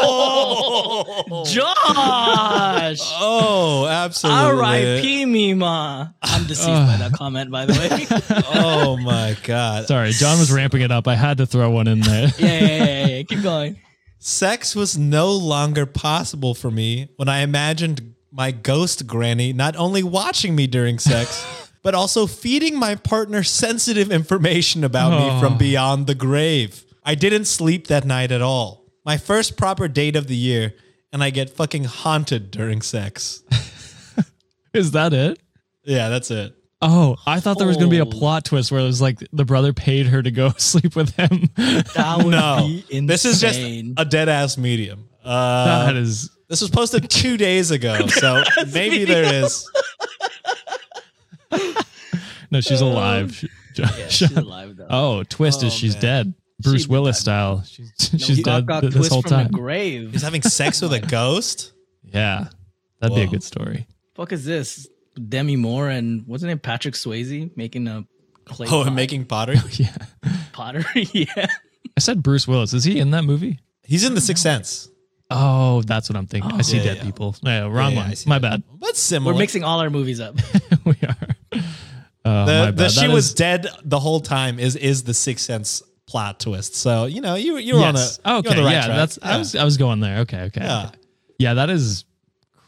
Oh, Josh. oh, absolutely. R.I.P. me, ma. I'm deceived by that comment, by the way. Oh my god. Sorry, John was ramping it up. I had to throw one in there. yeah, yeah, yeah, yeah, yeah. Keep going. Sex was no longer possible for me when I imagined my ghost granny not only watching me during sex, but also feeding my partner sensitive information about me from beyond the grave. I didn't sleep that night at all. My first proper date of the year, and I get fucking haunted during sex. Is that it? Yeah, that's it. Oh, I thought there was going to be a Oh. plot twist where it was like the brother paid her to go sleep with him. That would No, be insane. this is just a dead ass medium. Uh, that is this was posted two days ago, so maybe there is. No, she's uh, alive. She- Yeah, she's alive though. oh, twist is Oh, she's man. dead. Bruce She'd be Willis dead. style. She's she's Gawk dead got th- this twist whole from time. the grave. He's having sex with a ghost. Yeah, that'd be a Whoa. good story. fuck is this? Demi Moore and what's his name? Patrick Swayze making a clay Oh, pot- and making pottery. Yeah, pottery. yeah. I said Bruce Willis. Is he in that movie? He's in the Sixth Sense. Oh, that's what I'm thinking. I oh, see Yeah, dead yeah. people. Yeah, wrong Yeah, I one. see My that. bad. But similar. We're mixing all our movies up. we are. Uh, the, the she That was is- dead the whole time is is the Sixth Sense plot twist. So you know you you're yes. on a okay. you're on the right yeah, track. that's. I was. I was going there. Okay. Okay. Yeah. okay. Yeah, that is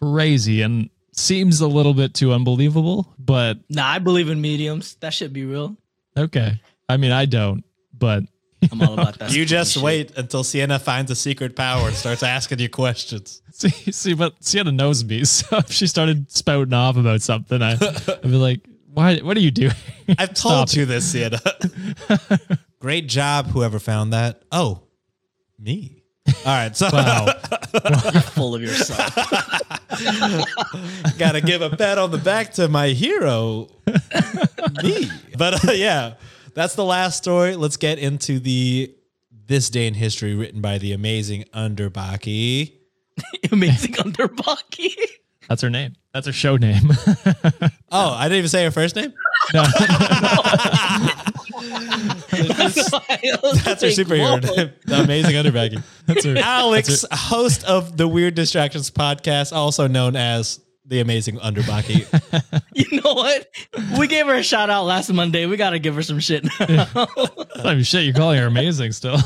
crazy and seems a little bit too unbelievable, but nah, I believe in mediums. That should be real. okay. I mean, I don't, but I'm all about that. You just shit. wait until Sienna finds a secret power and starts asking you questions. see, see, but Sienna knows me, so if she started spouting off about something, I, I'd be like, "Why? What are you doing?" I've told Stop you this, Sienna. Great job, whoever found that. Oh, me. All right, so Wow. full of yourself. gotta give a pat on the back to my hero, me. But uh, yeah, that's the last story. Let's get into the this day in history written by the amazing Underbaki. Amazing Underbaki. That's her name. That's her show name. Oh, I didn't even say her first name. That's That's her superhero name. The amazing Underbaki. That's her. Alex, host of the Weird Distractions podcast, also known as the amazing Underbaki. You know what? We gave her a shout out last Monday. We got to give her some shit now. I mean, shit, you're calling her amazing still.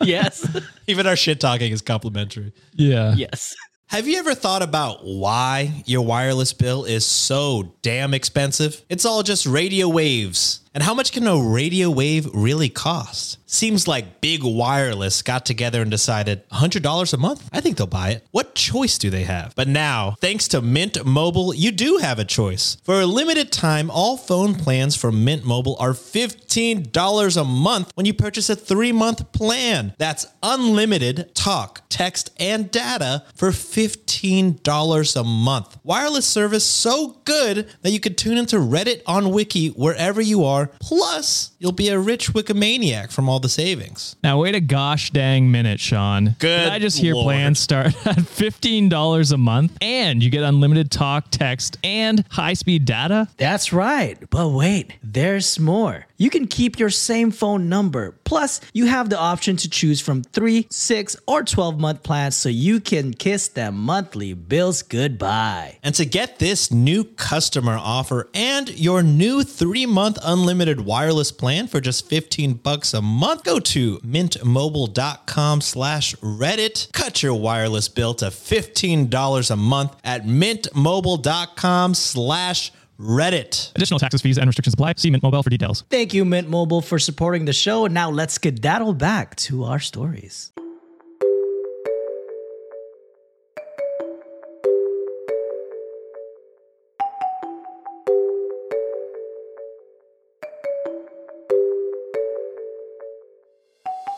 yes. Even our shit talking is complimentary. yeah. Yes. Have you ever thought about why your wireless bill is so damn expensive? It's all just radio waves. And how much can a radio wave really cost? Seems like Big Wireless got together and decided $100 a month? I think they'll buy it. What choice do they have? But now, thanks to Mint Mobile, you do have a choice. For a limited time, all phone plans from Mint Mobile are $15 a month when you purchase a three month plan. That's unlimited talk, text, and data for $15 a month. Wireless service so good that you could tune into Reddit on Wiki wherever you are. Plus, you'll be a rich Wikimaniac from all the savings. Now wait a gosh dang minute, Sean. Good Did I just hear Lord. plans start at fifteen dollars a month, and you get unlimited talk, text, and high speed data? That's right. But wait, there's more. You can keep your same phone number. Plus, you have the option to choose from 3, 6, or 12 month plans so you can kiss them monthly bills goodbye. And to get this new customer offer and your new three-month unlimited wireless plan for just 15 bucks a month, go to mintmobile.com slash Reddit. Cut your wireless bill to $15 a month at mintmobile.com slash Reddit. Additional taxes, fees, and restrictions apply. See Mint Mobile for details. Thank you, Mint Mobile, for supporting the show. Now let's skedaddle back to our stories.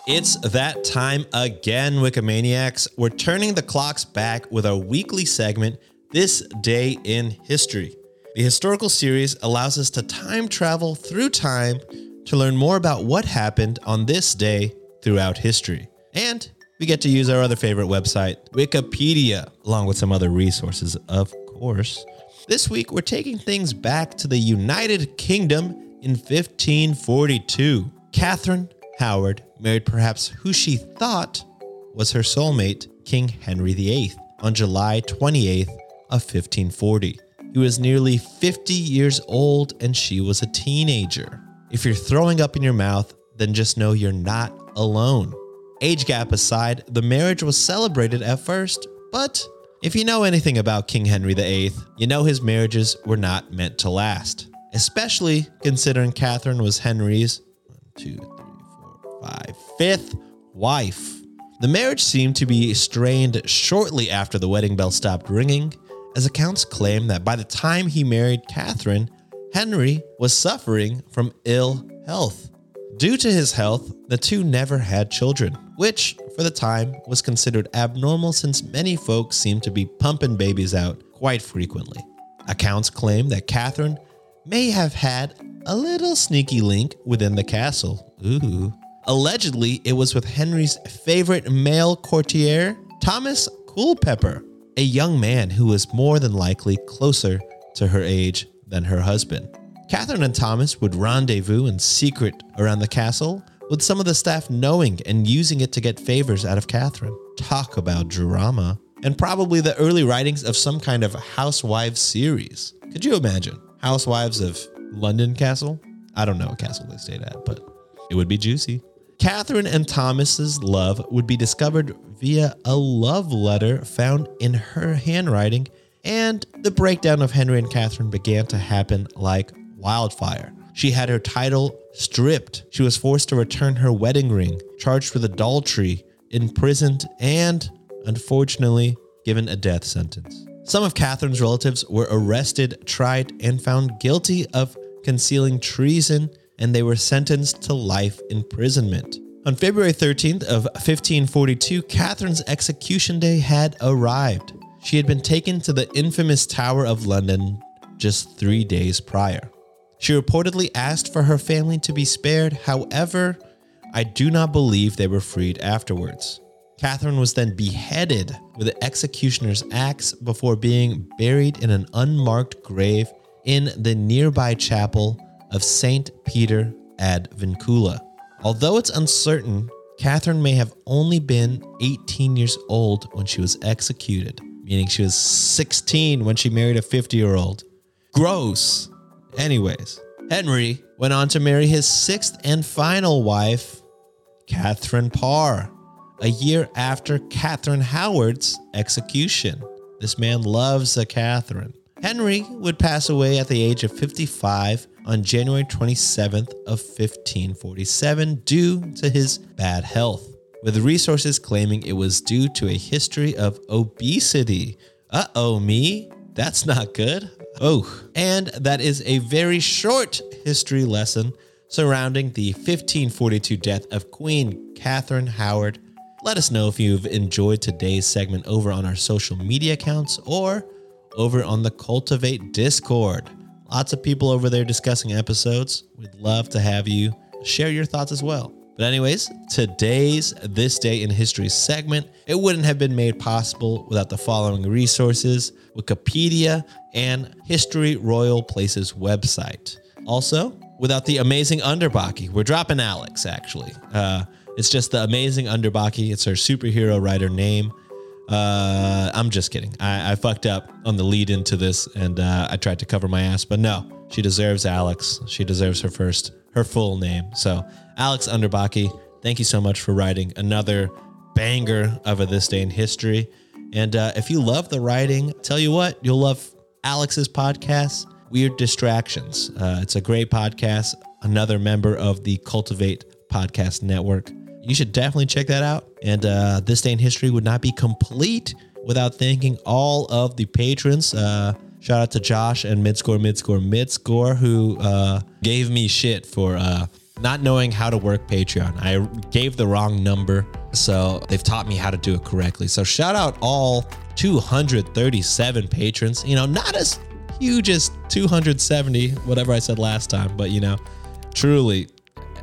It's that time again, Wikimaniacs. We're turning the clocks back with our weekly segment, This Day in History. The historical series allows us to time travel through time to learn more about what happened on this day throughout history. And we get to use our other favorite website, Wikipedia, along with some other resources, of course. This week, we're taking things back to the United Kingdom in 1542. Catherine Howard married perhaps who she thought was her soulmate, King Henry VIII, on July 28th of 1540. He was nearly 50 years old and she was a teenager. If you're throwing up in your mouth, then just know you're not alone. Age gap aside, the marriage was celebrated at first, but if you know anything about King Henry VIII, you know his marriages were not meant to last, especially considering Catherine was Henry's one, two, five, fifth wife. The marriage seemed to be strained shortly after the wedding bell stopped ringing, as accounts claim that by the time he married Catherine, Henry was suffering from ill health. Due to his health, the two never had children, which, for the time, was considered abnormal since many folks seemed to be pumping babies out quite frequently. Accounts claim that Catherine may have had a little sneaky link within the castle. Ooh. Allegedly, it was with Henry's favorite male courtier, Thomas Culpeper, a young man who was more than likely closer to her age than her husband. Catherine and Thomas would rendezvous in secret around the castle, with some of the staff knowing and using it to get favors out of Catherine. Talk about drama. And probably the early writings of some kind of housewives series. Could you imagine? Housewives of London Castle? I don't know what castle they stayed at, but it would be juicy. Catherine and Thomas's love would be discovered via a love letter found in her handwriting, and the breakdown of Henry and Catherine began to happen like wildfire. She had her title stripped. She was forced to return her wedding ring, charged with adultery, imprisoned, and, unfortunately, given a death sentence. Some of Catherine's relatives were arrested, tried, and found guilty of concealing treason, and they were sentenced to life imprisonment. On February 13th of 1542, Catherine's execution day had arrived. She had been taken to the infamous Tower of London just three days prior. She reportedly asked for her family to be spared. However, I do not believe they were freed afterwards. Catherine was then beheaded with the executioner's axe before being buried in an unmarked grave in the nearby chapel of St. Peter ad Vincula. Although it's uncertain, Catherine may have only been 18 years old when she was executed, meaning she was 16 when she married a 50 year old. Gross. Anyways, Henry went on to marry his sixth and final wife, Catherine Parr, a year after Catherine Howard's execution. This man loves a Catherine. Henry would pass away at the age of 55 on January 27th of 1547 due to his bad health, with resources claiming it was due to a history of obesity. Uh-oh, me? That's not good. Oh, and that is a very short history lesson surrounding the 1542 death of Queen Catherine Howard. Let us know if you've enjoyed today's segment over on our social media accounts or over on the Cultiv8 Discord. Lots of people over there discussing episodes. We'd love to have you share your thoughts as well. But, anyways, today's This Day in History segment, it wouldn't have been made possible without the following resources Wikipedia and History Royal Places website. Also, without the amazing Underbaki, we're dropping Alex actually. Uh, it's just the amazing Underbaki. It's her superhero writer name. Uh, I'm just kidding. I, I fucked up on the lead into this, and uh, I tried to cover my ass. But no, she deserves Alex. She deserves her first, her full name. So, Alex Underbaki, thank you so much for writing another banger of a this day in history. And uh, if you love the writing, tell you what, you'll love Alex's podcast, Weird Distractions. Uh, it's a great podcast. Another member of the Cultiv8 Podcast Network you should definitely check that out. And uh, this day in history would not be complete without thanking all of the patrons. Uh, shout out to Josh and Midscore, Midscore, Midscore, who uh, gave me shit for uh, not knowing how to work Patreon. I gave the wrong number, so they've taught me how to do it correctly. So shout out all 237 patrons. You know, not as huge as 270, whatever I said last time, but you know, truly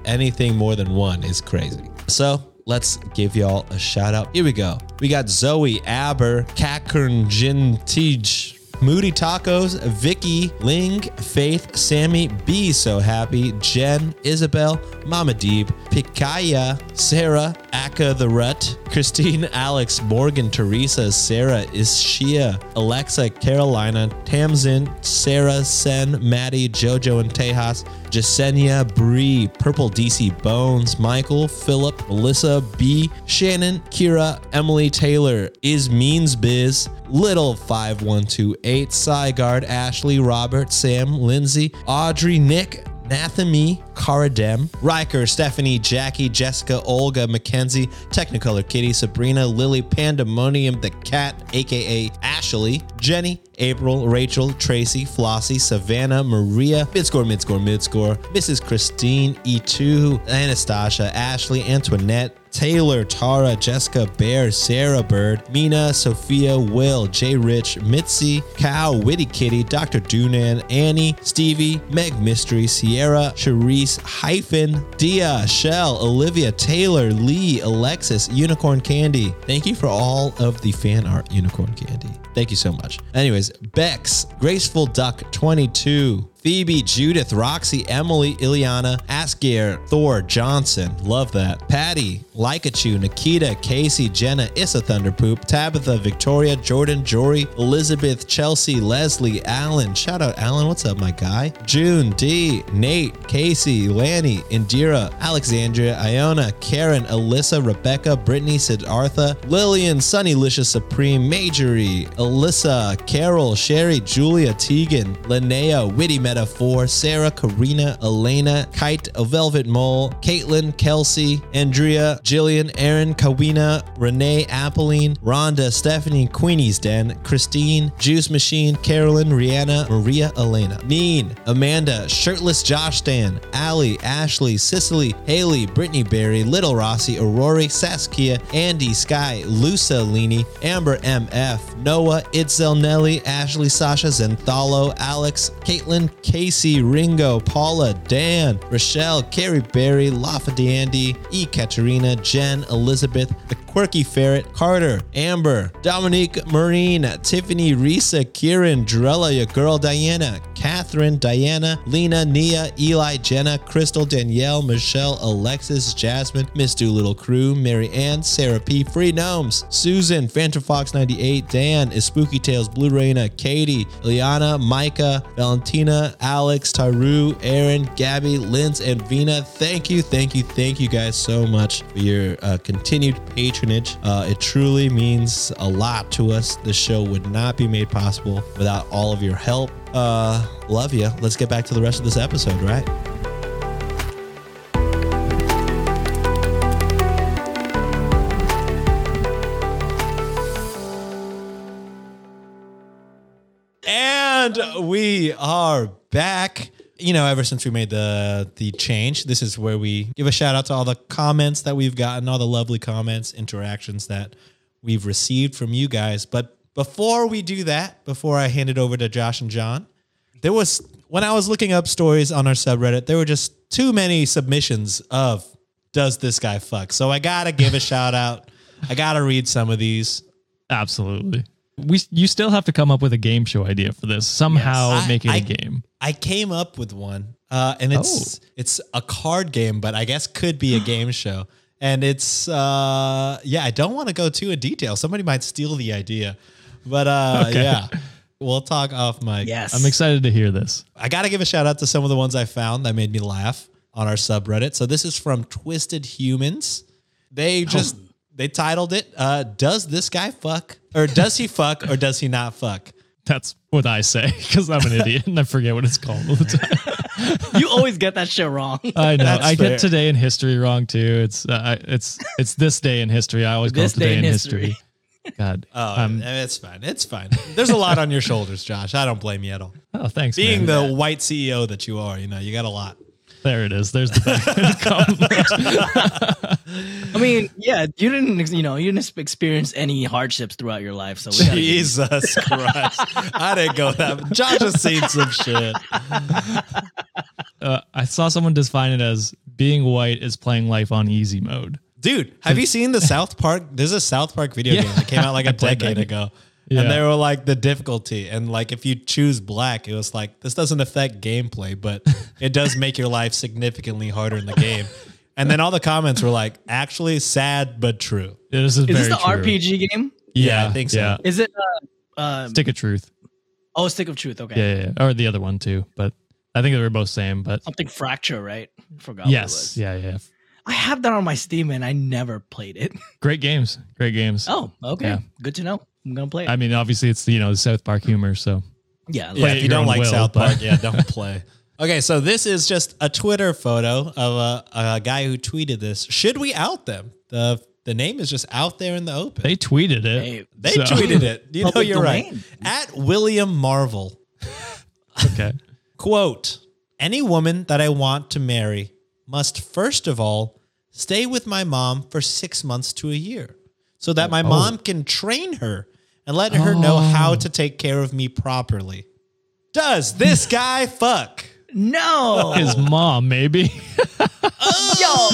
anything more than one is crazy. So let's give y'all a shout out. Here we go. We got Zoe Aber, Kakern Jin Tej. Moody Tacos, Vicky, Ling, Faith, Sammy, Be So Happy, Jen, Isabel, Mama Deeb, Pikaya, Sarah, Aka the Rut, Christine, Alex, Morgan, Teresa, Sarah, Ishia, Alexa, Carolina, Tamsin, Sarah, Sen, Maddie, Jojo, and Tejas, Jasenia, Bree, Purple DC Bones, Michael, Philip, Melissa, B, Shannon, Kira, Emily Taylor, Is Means Biz, Little 5128, Sygard, Ashley, Robert, Sam, Lindsay, Audrey, Nick, Nathamy, Cara Dem, Riker, Stephanie, Jackie, Jessica, Olga, Mackenzie, Technicolor Kitty, Sabrina, Lily, Pandemonium, the cat, aka Ashley, Jenny, April, Rachel, Tracy, Flossie, Savannah, Maria, Midscore, Midscore, Midscore, Mrs. Christine, E2, Anastasia, Ashley, Antoinette, Taylor, Tara, Jessica, Bear, Sarah Bird, Mina, Sophia, Will, Jay Rich, Mitzi, Cow, Witty Kitty, Dr. Dunan, Annie, Stevie, Meg Mystery, Sierra, Charisse, Hyphen, Dia, Shell, Olivia, Taylor, Lee, Alexis, Unicorn Candy. Thank you for all of the fan art, Unicorn Candy. Thank you so much. Anyways, Bex, Graceful Duck 22, Phoebe, Judith, Roxy, Emily, Ileana, Asgear, Thor, Johnson, love that. Patty, Likachu, Nikita, Casey, Jenna, Issa Thunderpoop, Tabitha, Victoria, Jordan, Jory, Elizabeth, Chelsea, Leslie, Alan. Shout out Alan, what's up, my guy? June, D, Nate, Casey, Lanny, Indira, Alexandria, Iona, Karen, Alyssa, Rebecca, Brittany, Siddhartha, Lillian, Sunnylicious Supreme, Majorie, Alyssa, Carol, Sherry, Julia, Tegan, Linnea, Witty Metaphor, Sarah, Karina, Elena, Kite, A Velvet Mole, Caitlin, Kelsey, Andrea, Jillian, Aaron, Kawina, Renee, Appeline, Rhonda, Stephanie, Queenie's Den, Christine, Juice Machine, Carolyn, Rihanna, Maria, Elena, Neen, Amanda, Shirtless Josh Stan, Allie, Ashley, Cicely, Haley, Brittany Berry, Little Rossi, Aurora, Saskia, Andy, Sky, Lusa, Lini, Amber, MF, Noah, Itzel, Nelly, Ashley, Sasha, Zenthalo, Alex, Caitlin, Casey, Ringo, Paula, Dan, Rochelle, Carrie Berry, Lafayette, E. Katerina, Jen, Elizabeth, the Quirky Ferret, Carter, Amber, Dominique, Marine, Tiffany, Risa, Kieran, Drella, your girl Diana, Catherine, Diana, Lena, Nia, Eli, Jenna, Crystal, Danielle, Michelle, Alexis, Jasmine, Miss Doolittle Crew, Mary Ann, Sarah P, Free Gnomes, Susan, Phantom Fox 98, Dan, is Spooky Tales, Blue Raina, Katie, Ileana, Micah, Valentina, Alex, Taru, Aaron, Gabby, Linz, and Vina. Thank you, thank you, thank you guys so much for your uh, continued patronage. Uh, it truly means a lot to us. The show would not be made possible without all of your help. Uh, love you. Let's get back to the rest of this episode, right? And we are back. You know, ever since we made the the change, this is where we give a shout out to all the comments that we've gotten, all the lovely comments, interactions that we've received from you guys. But before we do that, before I hand it over to Josh and John, there was when I was looking up stories on our subreddit, there were just too many submissions of does this guy fuck? So I gotta give a shout out. I gotta read some of these. Absolutely. We you still have to come up with a game show idea for this. Somehow I- make it a I- game. I came up with one, uh, and it's it's a card game, but I guess could be a game show. And it's uh, yeah, I don't want to go too in detail. Somebody might steal the idea, but uh, Okay. yeah, we'll talk off mic. Yes. I'm excited to hear this. I got to give a shout out to some of the ones I found that made me laugh on our subreddit. So this is from Twisted Humans. They just they titled it uh, "Does this guy fuck or does he fuck or does he not fuck?" That's what I say because I'm an idiot and I forget what it's called all the time. You always get that shit wrong. I know. That's I fair. get today in history wrong too. It's uh, it's it's this day in history. I always call it This today day in in history. history. God. Oh, um, it's fine. It's fine. There's a lot on your shoulders, Josh. I don't blame you at all. oh, thanks. Being man. the white CEO that you are, you know, you got a lot. There it is. There's the compliment. I mean, yeah, you didn't, you know, you didn't experience any hardships throughout your life, so we you- Jesus Christ. I didn't go that. Josh has seen some shit. uh, I saw someone define it as being white is playing life on easy mode. Dude, have you seen the South Park? There's a South Park video Yeah. game that came out like a decade ago. Yeah. And they were like the difficulty. And like if you choose black, it was like this doesn't affect gameplay, but it does make your life significantly harder in the game. And then all the comments were like, actually sad but true. This is, Is very this the true. RPG game? Yeah, I think so. Yeah. Is it uh, uh Stick of Truth. oh Stick of Truth, okay. Yeah, yeah, yeah. Or the other one too. But I think they were both same. But Something fracture, right? Forgot what it yes. was. Yeah, yeah. I have that on my Steam and I never played it. Great games. Great games. Oh, okay. Yeah. Good to know. I'm gonna play it. I mean, obviously, it's you know the South Park humor. So yeah, Yeah, if you don't like will, South but- Park, yeah, don't play. Okay, so this is just a Twitter photo of a, a guy who tweeted this. Should we out them? The the name is just out there in the open. they tweeted it. Hey, They So- tweeted it. You know, you're right. At William Marvel, Okay. quote, any woman that I want to marry must first of all stay with my mom for six months to a year so that my oh. mom can train her and let her know oh. how to take care of me properly. Does this guy fuck? no, His mom, maybe. yo,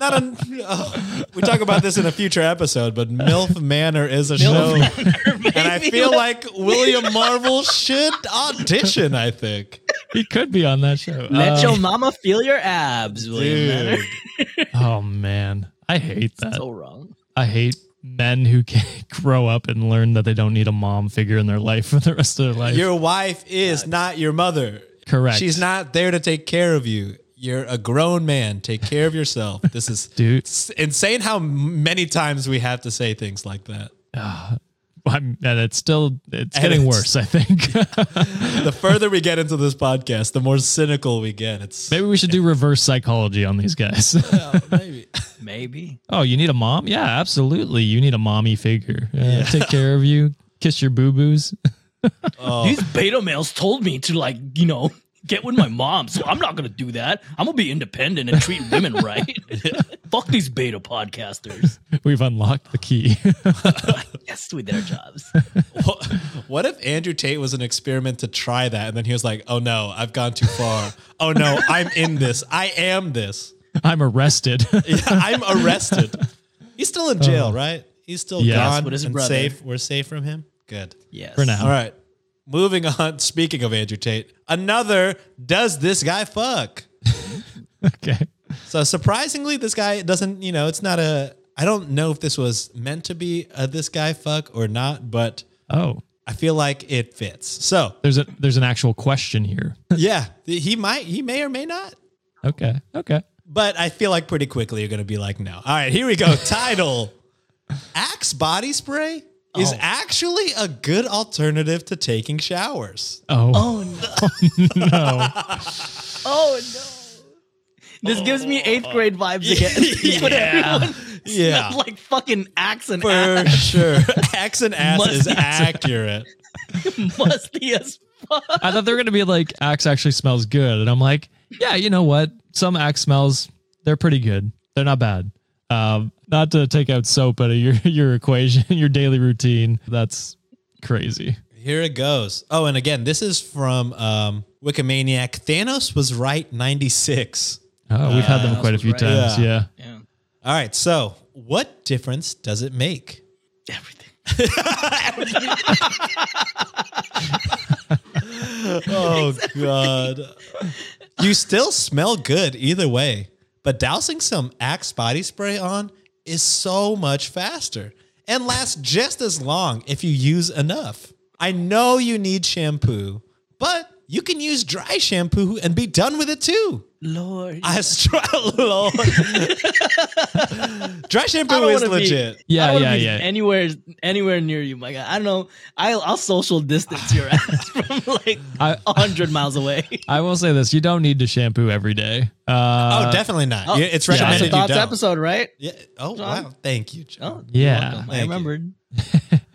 Not a, oh, we talk about this in a future episode, but MILF Manor is a show. And I feel like William Marvel should audition, I think. He could be on that show. let Uh, your mama feel your abs, William. Dude. oh man, I hate that. So wrong. I hate men who can't grow up and learn that they don't need a mom figure in their life for the rest of their life. Your wife is not your mother. Correct. She's not there to take care of you. You're a grown man. Take care of yourself. This is Dude. insane how many times we have to say things like that. I'm- and it's still it's And getting it's- worse. I think The further we get into this podcast, the more cynical we get. It's maybe we should do reverse psychology on these guys. maybe. Maybe. oh, you need a mom? Yeah, absolutely. You need a mommy figure. Yeah, Take care of you. Kiss your boo boos. Oh. These beta males told me to like, you know, get with my mom, so I'm not gonna do that. I'm gonna be independent and treat women right. Fuck these beta podcasters. We've unlocked the key. Yes, we did our jobs. What, what if Andrew Tate was an experiment to try that, and then he was like, "Oh no, I've gone too far. Oh no, I'm in this. I am this. I'm arrested. Yeah, I'm arrested. He's still in jail, oh. right? He's still Yes. gone With and brother. safe. We're safe from him. Good. Yes. For now. All right. Moving on. Speaking of Andrew Tate, another does this guy fuck? okay. So surprisingly, this guy doesn't. You know, it's not a. I don't know if this was meant to be a this guy fuck or not, but Oh, I feel like it fits. So there's a there's an actual question here. yeah, he might. He may or may not. okay. Okay. But I feel like pretty quickly you're going to be like, no. All right, here we go. Title Axe body spray is Oh. actually a good alternative to taking showers. Oh, Oh no. Oh, no. Oh no. This gives me eighth oh. grade vibes again. But everyone Yeah. smelled like fucking axe and For ass. sure. Axe and ass Must is be- accurate. musty as fuck. I thought they were gonna be like Axe actually smells good, and I'm like, yeah, you know what? Some Axe smells they're pretty good. They're not bad. Um, not to take out soap out of your your equation, your daily routine. That's crazy. Here it goes. Oh, and again, this is from um, Wikimaniac. Thanos was right 96. Oh, we've had them Uh, quite a few right. times. Yeah. Yeah. Yeah. All right, so what difference does it make? Everything. Oh god. You still smell good either way, but dousing some Axe body spray on is so much faster and lasts just as long if you use enough. I know you need shampoo, but you can use dry shampoo and be done with it too. Lord. I try, Lord. dry shampoo is wanna be- legit. Yeah, I don't wanna yeah, be yeah. Anywhere, anywhere near you, my God. I don't know. I'll, I'll social distance your ass from like I- a hundred miles away. I will say this: you don't need to shampoo every day. Uh, oh, definitely not. Oh, Yeah, it's yeah. recommended That's a you thoughts don't. episode, right? Yeah. Oh John? wow. Thank you, John. Oh, Yeah. I you. remembered.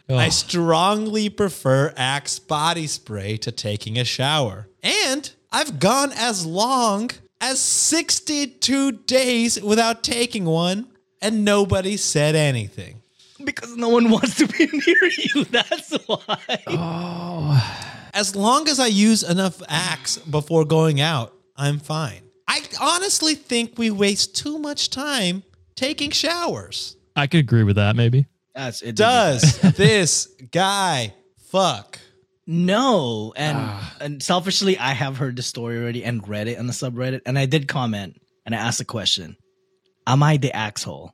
I strongly prefer Axe body spray to taking a shower. And I've gone as long as 62 days without taking one, and nobody said anything. Because no one wants to be near you. That's why. Oh. As long as I use enough Axe before going out, I'm fine. I honestly think we waste too much time taking showers. I could agree with that. Maybe. That's it. Does this guy fuck? No, and ah. and selfishly, I have heard the story already and read it on the subreddit, and I did comment and I asked a question: Am I the axhole?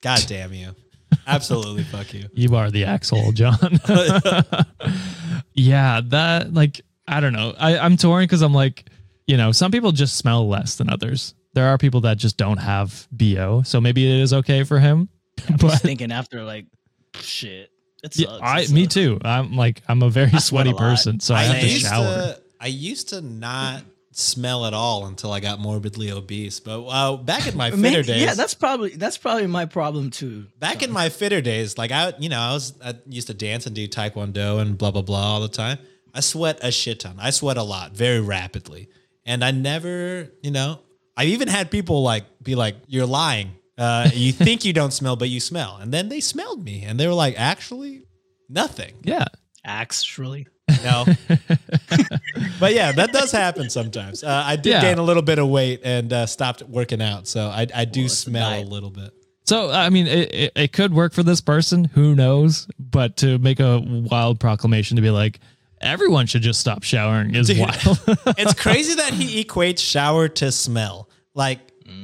God damn you. Absolutely fuck you. You are the axhole, John. yeah, that like I don't know. I, I'm torn because I'm like, you know, some people just smell less than others. There are people that just don't have bo, so maybe it is okay for him. I was But thinking after, like, shit, it yeah. I, It me too. I'm like I'm a very sweaty a person, so I, have to shower. To, I used to not smell at all until I got morbidly obese. But uh, back in my fitter Maybe- days, yeah, that's probably that's probably my problem too. back in my fitter days, like I, you know, I was I used to dance and do taekwondo and blah blah blah all the time. I sweat a shit ton. I sweat a lot, very rapidly, and I never, you know, I even had people like be like, "You're lying. Uh, you think you don't smell, but you smell." And then they smelled me, and they were like, "Actually, nothing." yeah, Actually, No. but yeah, that does happen sometimes. Uh, I did Yeah. gain a little bit of weight and uh, stopped working out, so I, I do it's a smell a diet. little bit. So I mean, it, it, it could work for this person. Who knows? But to make a wild proclamation to be like, everyone should just stop showering is Dude. wild. It's crazy that he equates shower to smell. Like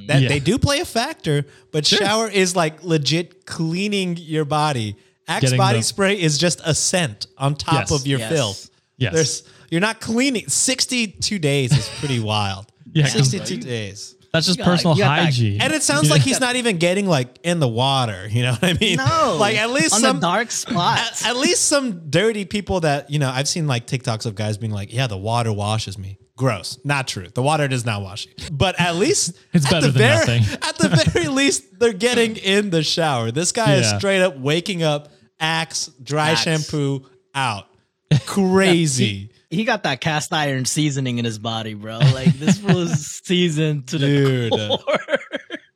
that Yeah. they do play a factor, but shower is like legit cleaning your body. Axe Getting body the- spray is just a scent on top Yes. of your Yes. filth. Yes. There's you're not cleaning 62 days is pretty wild. Yeah, 'cause- 62 days. That's just got- personal you got that- hygiene. And it sounds like he's not even getting like in the water. You know what I mean? no, Like at least on some dark spots. at, at least some dirty people that you know. I've seen like TikToks of guys being like, "Yeah, the water washes me." Gross. Not true. The water does not wash you. But at least It's at better the than very, nothing. At the very least, they're getting in the shower. This guy is straight up waking up, axe, dry Axe. shampoo out. Crazy. he got that cast iron seasoning in his body, bro. Like this was seasoned to the Dude. core.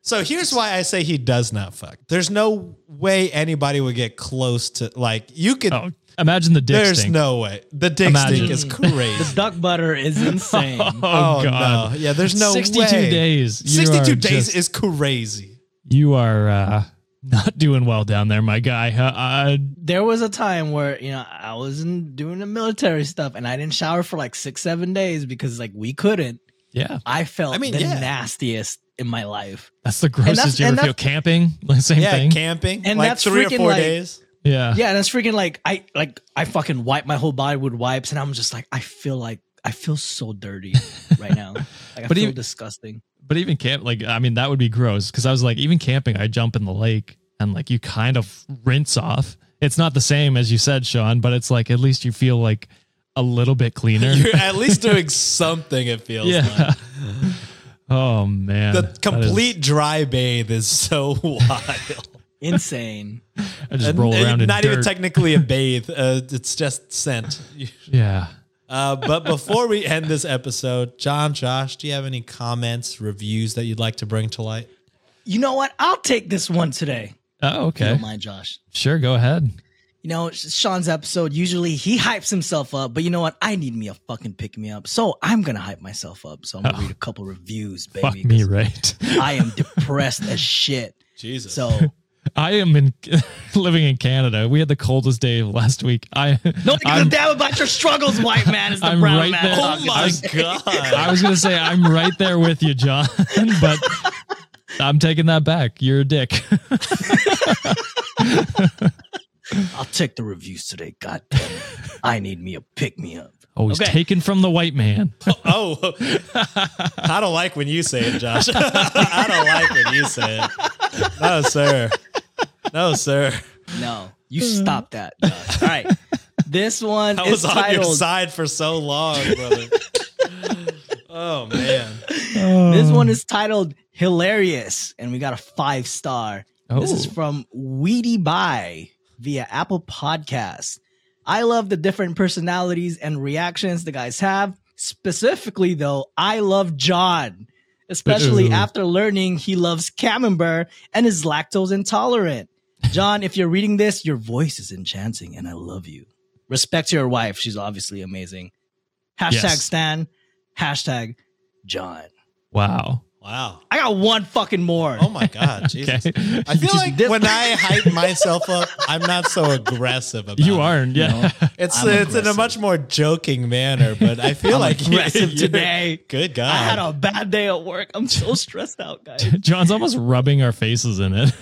So here's why I say he does not fuck. There's no way anybody would get close to like you could. oh, imagine the dick there's stink. no way. The dick Imagine. stink is crazy. the duck butter is insane. Oh, Oh, god. no. Yeah, there's no 62 way. days. You 62 days just- is crazy. You are uh, not doing well down there, my guy. Uh, there was a time where you know I was in doing the military stuff and I didn't shower for like six, seven days because like we couldn't. yeah, I felt I mean, the yeah. nastiest in my life. that's the grossest that's- you ever feel. Camping, like same Yeah, thing. camping. And like that's three or freaking, four like- days. Yeah, Yeah, and it's freaking like I like I fucking wipe my whole body with wipes, and I'm just like I feel like I feel so dirty right now. Like I But feel even- disgusting. But even camp, like I mean, that would be gross because I was like, even camping, I jump in the lake and like you kind of rinse off. It's not the same as you said, Sean, but it's like at least you feel like a little bit cleaner. You're at least doing something, it feels yeah. like. oh man, The That is- complete dry bathe is so wild. Insane. I just And- roll and around in not dirt. even technically a bathe. Uh, it's just scent. yeah. Uh, but before we end this episode, John, Josh, do you have any comments, reviews that you'd like to bring to light? You know what? I'll take this one today. Oh, If you okay. don't mind, Josh. Sure, go ahead. You know, it's Sean's episode, usually he hypes himself up, but you know what? I need me a fucking pick me up. So I'm going to hype myself up. So I'm going to read a couple reviews, baby. Fuck me, 'cause right? I am depressed as shit. Jesus. So I am in living in Canada. We had the coldest day last week. I don't give a I'm, damn about your struggles, white man. Is the I'm brown right man. there. oh my. God. I was gonna say I'm right there with you, John, but I'm taking that back. You're a dick. I'll take the reviews today. God damn it. I need me a pick me up. Oh, Always Okay. taken from the white man. Oh, oh, I don't like when you say it, Josh. I don't like when you say it. No, sir. No, sir. No, you stop that. Josh. All right. This one I is was on your side for so long, brother. oh man. This one is titled Hilarious, and we got a five star. This is Oh. from Weedy Bye via Apple Podcast. I love the different personalities and reactions the guys have. Specifically, though, I love John. especially Ooh. after learning he loves camembert and is lactose intolerant. John, if you're reading this, your voice is enchanting and I love you. Respect to your wife. She's obviously amazing. Hashtag Yes. Stan. Hashtag John. Wow. Wow. I got one fucking more. Oh my God, Jesus. Okay. I feel like This- when I hype myself up, I'm not so aggressive about You it. aren't. Yeah. It's I'm it's in a much more joking manner, but I feel I'm like aggressive you're- today. Good God. I had a bad day at work. I'm so stressed out, guys. John's almost rubbing our faces in it.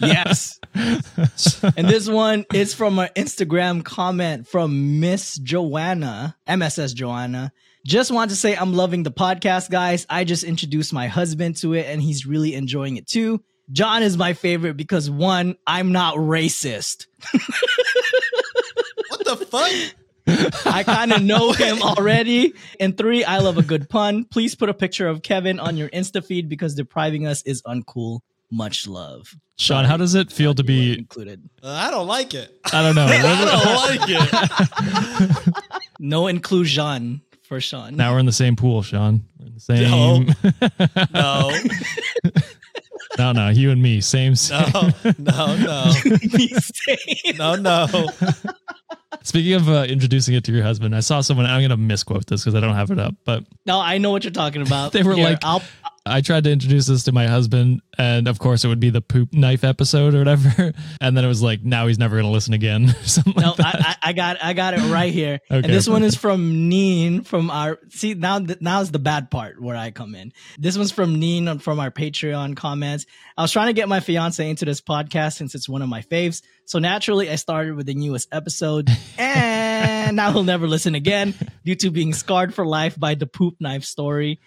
yes. and this one is from an Instagram comment from Miss Joanna, MSS Joanna. Just want to say I'm loving the podcast, guys. I just introduced my husband to it and he's really enjoying it too. John is my favorite because one, I'm not racist. what the fuck? I kind of know him already. And three, I love a good pun. Please put a picture of Kevin on your Insta feed because depriving us is uncool. Much love. Sean, how does it feel to be? included? Uh, I don't like it. I don't know. I don't like it. No inclusion for Sean. now we're in the same pool, Sean. We're in the same. No. no, no, no, you and me, same. same. No, no, no, no, no. Speaking of uh, introducing it to your husband, I saw someone. I'm going to misquote this because I don't have it up, but No, I know what you're talking about. They were Here, like- I'll, I tried to introduce this to my husband, and of course, it would be the poop knife episode or whatever. And then it was like, now he's never going to listen again. Something no, like. I, I got, I got it right here. okay. and this one is from Neen from our. See now, now is the bad part where I come in. This one's from Neen from our Patreon comments. I was trying to get my fiance into this podcast since it's one of my faves. So naturally, I started with the newest episode, and I will never listen again due to being scarred for life by the poop knife story.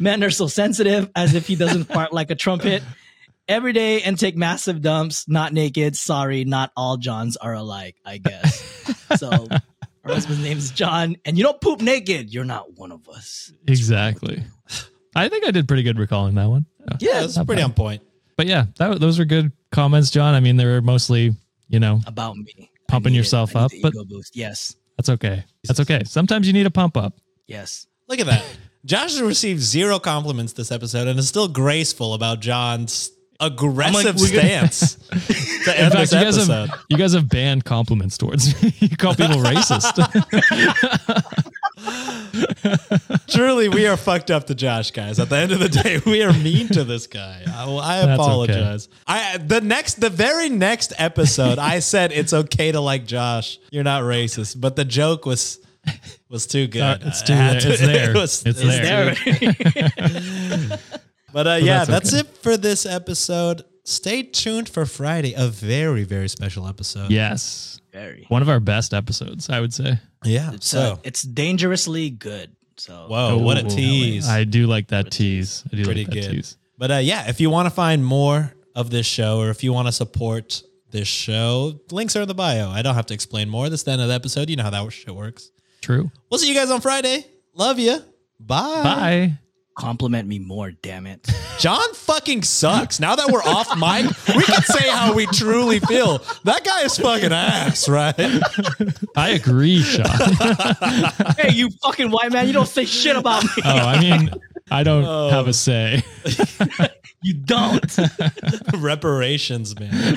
Men are so sensitive, as if he doesn't fart like a trumpet. every day and take massive dumps, not naked. Sorry, not all Johns are alike, I guess. so her husband's name is John, and you don't poop naked. You're not one of us. exactly. I think I did pretty good recalling that one. Yeah, it's pretty on point. But yeah, that, those were good comments, John. I mean, they were mostly, you know, About me. Pumping I it. yourself up, the but- boost. Yes. that's okay. That's okay. Sometimes you need a pump up. Yes. Look at that. Josh has received zero compliments this episode and is still graceful about John's aggressive we're stance to end fact, this you guys, episode. have, you guys have banned compliments towards me. you call people racist. Truly, we are fucked up to Josh, guys. At the end of the day, we are mean to this guy. I, I apologize. I the next, the very next episode, I said it's okay to like Josh. You're not racist, but the joke was was too good. Uh, it's I too had there. It's it there. was- It's it was there. There. But uh, yeah, that's that's, okay. it for this episode. Stay tuned for Friday, a very very special episode. yes. Very. One of our best episodes, I would say. yeah. It's, uh, So, it's dangerously good. So whoa, what a tease! I do like that tease. I do Pretty like that good. tease. But uh, yeah, if you want to find more of this show, or if you want to support this show, links are in the bio. I don't have to explain more. This is the end of the episode. You know how that shit works. True. We'll see you guys on Friday. Love you. Bye. Bye. compliment me more, damn it. John fucking sucks. Now that we're off mic, we can say how we truly feel. That guy is fucking ass, right? I agree, Sean. hey, you fucking white man, you don't say shit about me. oh, I mean, I don't Oh. have a say. You don't. Reparations, man.